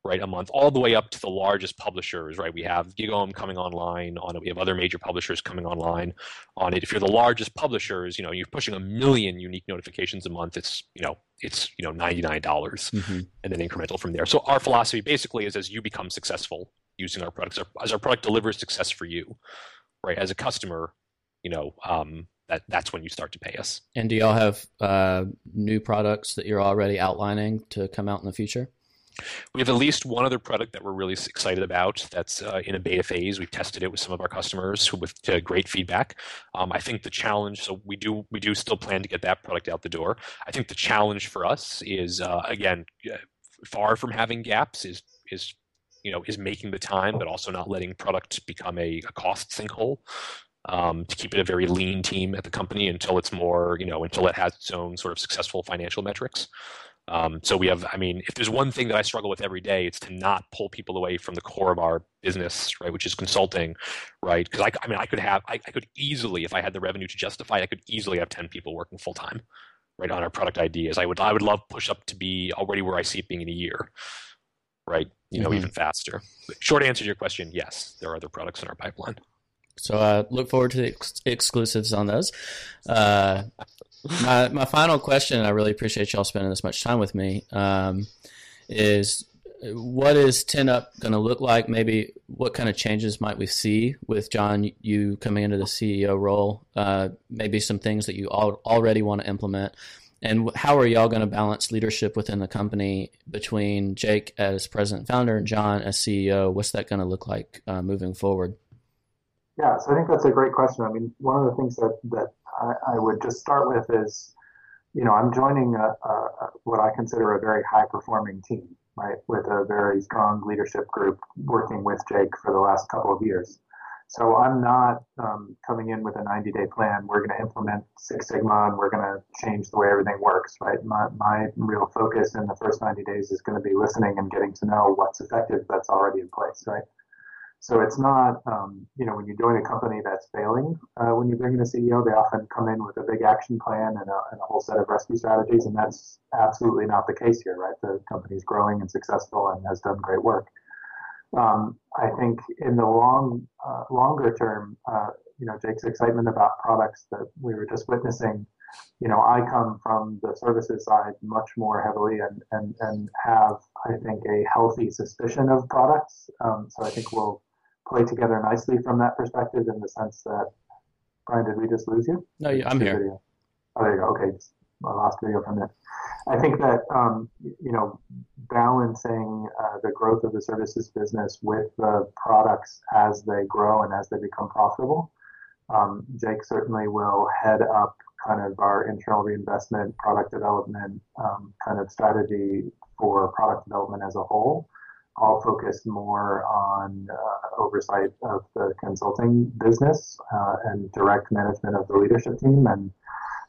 right, a month, all the way up to the largest publishers, right? We have GigaOM coming online on it. We have other major publishers coming online on it. If you're the largest publishers, you know, you're pushing a million unique notifications a month. It's you know, it's you know, ninety nine dollars, mm-hmm. and then incremental from there. So our philosophy basically is as you become successful using our products, as our product delivers success for you, right, as a customer you know, um, that that's when you start to pay us. And do y'all have uh, new products that you're already outlining to come out in the future? We have at least one other product that we're really excited about that's uh, in a beta phase. We've tested it with some of our customers with uh, great feedback. Um, I think the challenge, so we do we do still plan to get that product out the door. I think the challenge for us is uh, again far from having gaps is is you know is making the time, but also not letting product become a, a cost sinkhole um, to keep it a very lean team at the company until it's more, you know, until it has its own sort of successful financial metrics. Um, so we have, I mean, if there's one thing that I struggle with every day, it's to not pull people away from the core of our business, right, which is consulting, right? Because I, I mean, I could have, I, I could easily, if I had the revenue to justify, I could easily have ten people working full time, right, on our product ideas. I would, I would love push up to be already where I see it being in a year, right? You know, mm-hmm. even faster. Short answer to your question: Yes, there are other products in our pipeline. So I uh, look forward to the ex- exclusives on those. Uh, my my final question, I really appreciate y'all spending this much time with me. Um, is what is 10 up going to look like? Maybe what kind of changes might we see with John, you coming into the CEO role? Uh, maybe some things that you al- already want to implement. And how are y'all going to balance leadership within the company between Jake as president founder and John as CEO? What's that going to look like uh, moving forward? Yeah, so I think that's a great question. I mean, one of the things that that I, I would just start with is, you know, I'm joining a, a, what I consider a very high performing team, right, with a very strong leadership group working with Jake for the last couple of years. So I'm not um, coming in with a 90 day plan. We're going to implement Six Sigma and we're going to change the way everything works, right? My, my real focus in the first 90 days is going to be listening and getting to know what's effective that's already in place, right? So it's not, um, you know, when you join a company that's failing, uh, when you bring in a CEO, they often come in with a big action plan and a, and a, whole set of rescue strategies, and that's absolutely not the case here, right? The company's growing and successful and has done great work. Um, I think in the long, uh, longer term, uh, you know, Jake's excitement about products that we were just witnessing. You know, I come from the services side much more heavily and, and, and have, I think, a healthy suspicion of products. Um, so I think we'll play together nicely from that perspective in the sense that, Brian, did we just lose you? No, yeah, I'm here. Video. Oh, there you go. Okay, my last video from there. I think that um, you know balancing uh, the growth of the services business with the products as they grow and as they become profitable. Um, Jake certainly will head up kind of our internal reinvestment, product development um, kind of strategy for product development as a whole. I'll focus more on uh, oversight of the consulting business uh, and direct management of the leadership team. And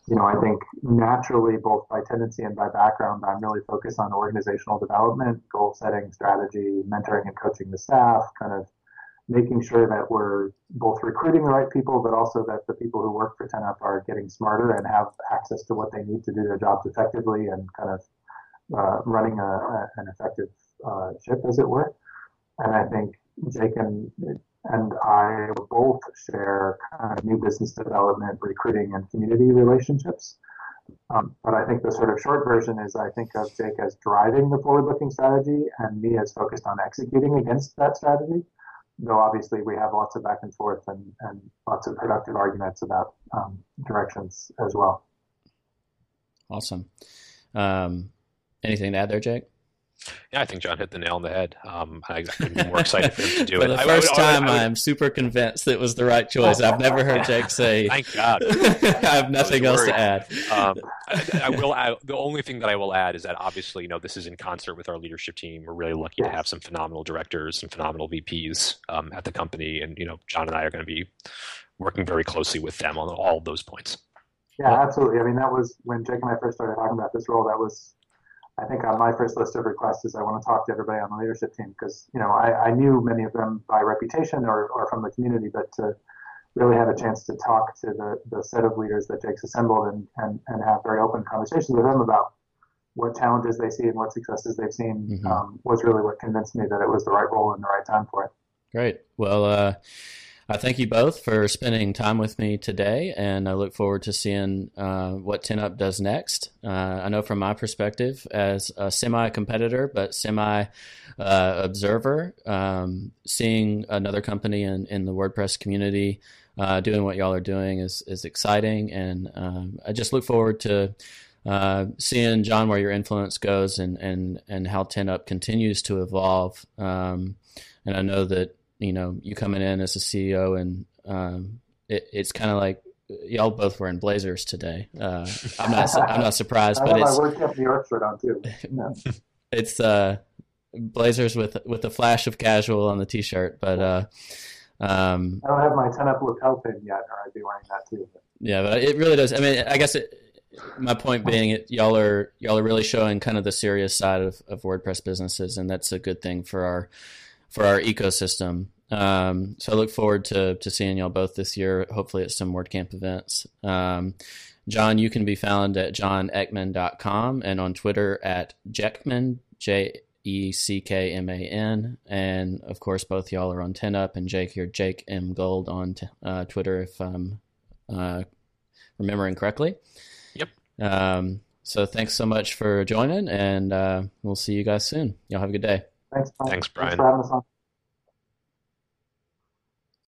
you know, I think naturally, both by tendency and by background, I'm really focused on organizational development, goal setting, strategy, mentoring and coaching the staff, kind of making sure that we're both recruiting the right people, but also that the people who work for 10up are getting smarter and have access to what they need to do their jobs effectively and kind of uh, running a, a, an effective uh, ship, as it were. And I think Jake and and I both share kind of new business development, recruiting, and community relationships. Um, but I think the sort of short version is I think of Jake as driving the forward-looking strategy, and me as focused on executing against that strategy. Though obviously we have lots of back and forth and, and lots of productive arguments about um, directions as well. Awesome. Um, anything to add there, Jake? Yeah, I think John hit the nail on the head. Um, I, I couldn't be more excited for him to do for it. the first I, I, time, I, am super convinced it was the right choice. I've never heard Jake say. Thank God. I have nothing else to add. Um, I, will. Add, the only thing that I will add is that obviously, you know, this is in concert with our leadership team. We're really lucky to have some phenomenal directors and phenomenal VPs um, at the company, and you know, John and I are going to be working very closely with them on all of those points. Yeah, absolutely. I mean, that was when Jake and I first started talking about this role. That was I think on my first list of requests is I want to talk to everybody on the leadership team because you know I, I knew many of them by reputation or, or from the community, but to really have a chance to talk to the, the set of leaders that Jake's assembled and, and, and have very open conversations with them about what challenges they see and what successes they've seen mm-hmm. um, was really what convinced me that it was the right role and the right time for it. Great. Well, uh, I thank you both for spending time with me today, and I look forward to seeing uh, what 10up does next. Uh, I know from my perspective, as a semi competitor but semi uh, observer, um, seeing another company in, in the WordPress community uh, doing what y'all are doing is, is exciting, and um, I just look forward to. Uh, seeing John where your influence goes and and and how 10up continues to evolve, um, and I know that you know, you coming in as a CEO, and um, it, it's kind of like y'all both wearing blazers today. Uh, I'm not I'm not surprised, but it's my WordCamp New York shirt on too. Yeah. it's uh, blazers with with a flash of casual on the t-shirt, but uh, um, I don't have my 10up lapel pin yet, or I'd be wearing that too. But. Yeah, but it really does. I mean, I guess it, my point being, it, y'all are y'all are really showing kind of the serious side of, of WordPress businesses, and that's a good thing for our for our ecosystem. Um, so I look forward to to seeing y'all both this year. Hopefully at some WordCamp events. Um, John, you can be found at johneckman.com and on Twitter at Jeckman, J E C K M A N. And of course, both y'all are on 10up, and Jake here, Jake M. Gold on t- uh, Twitter, if I'm uh, remembering correctly. Yep. Um, so thanks so much for joining, and uh, we'll see you guys soon. Y'all have a good day. Thanks, Brian. Thanks, Brian. Thanks for having us on.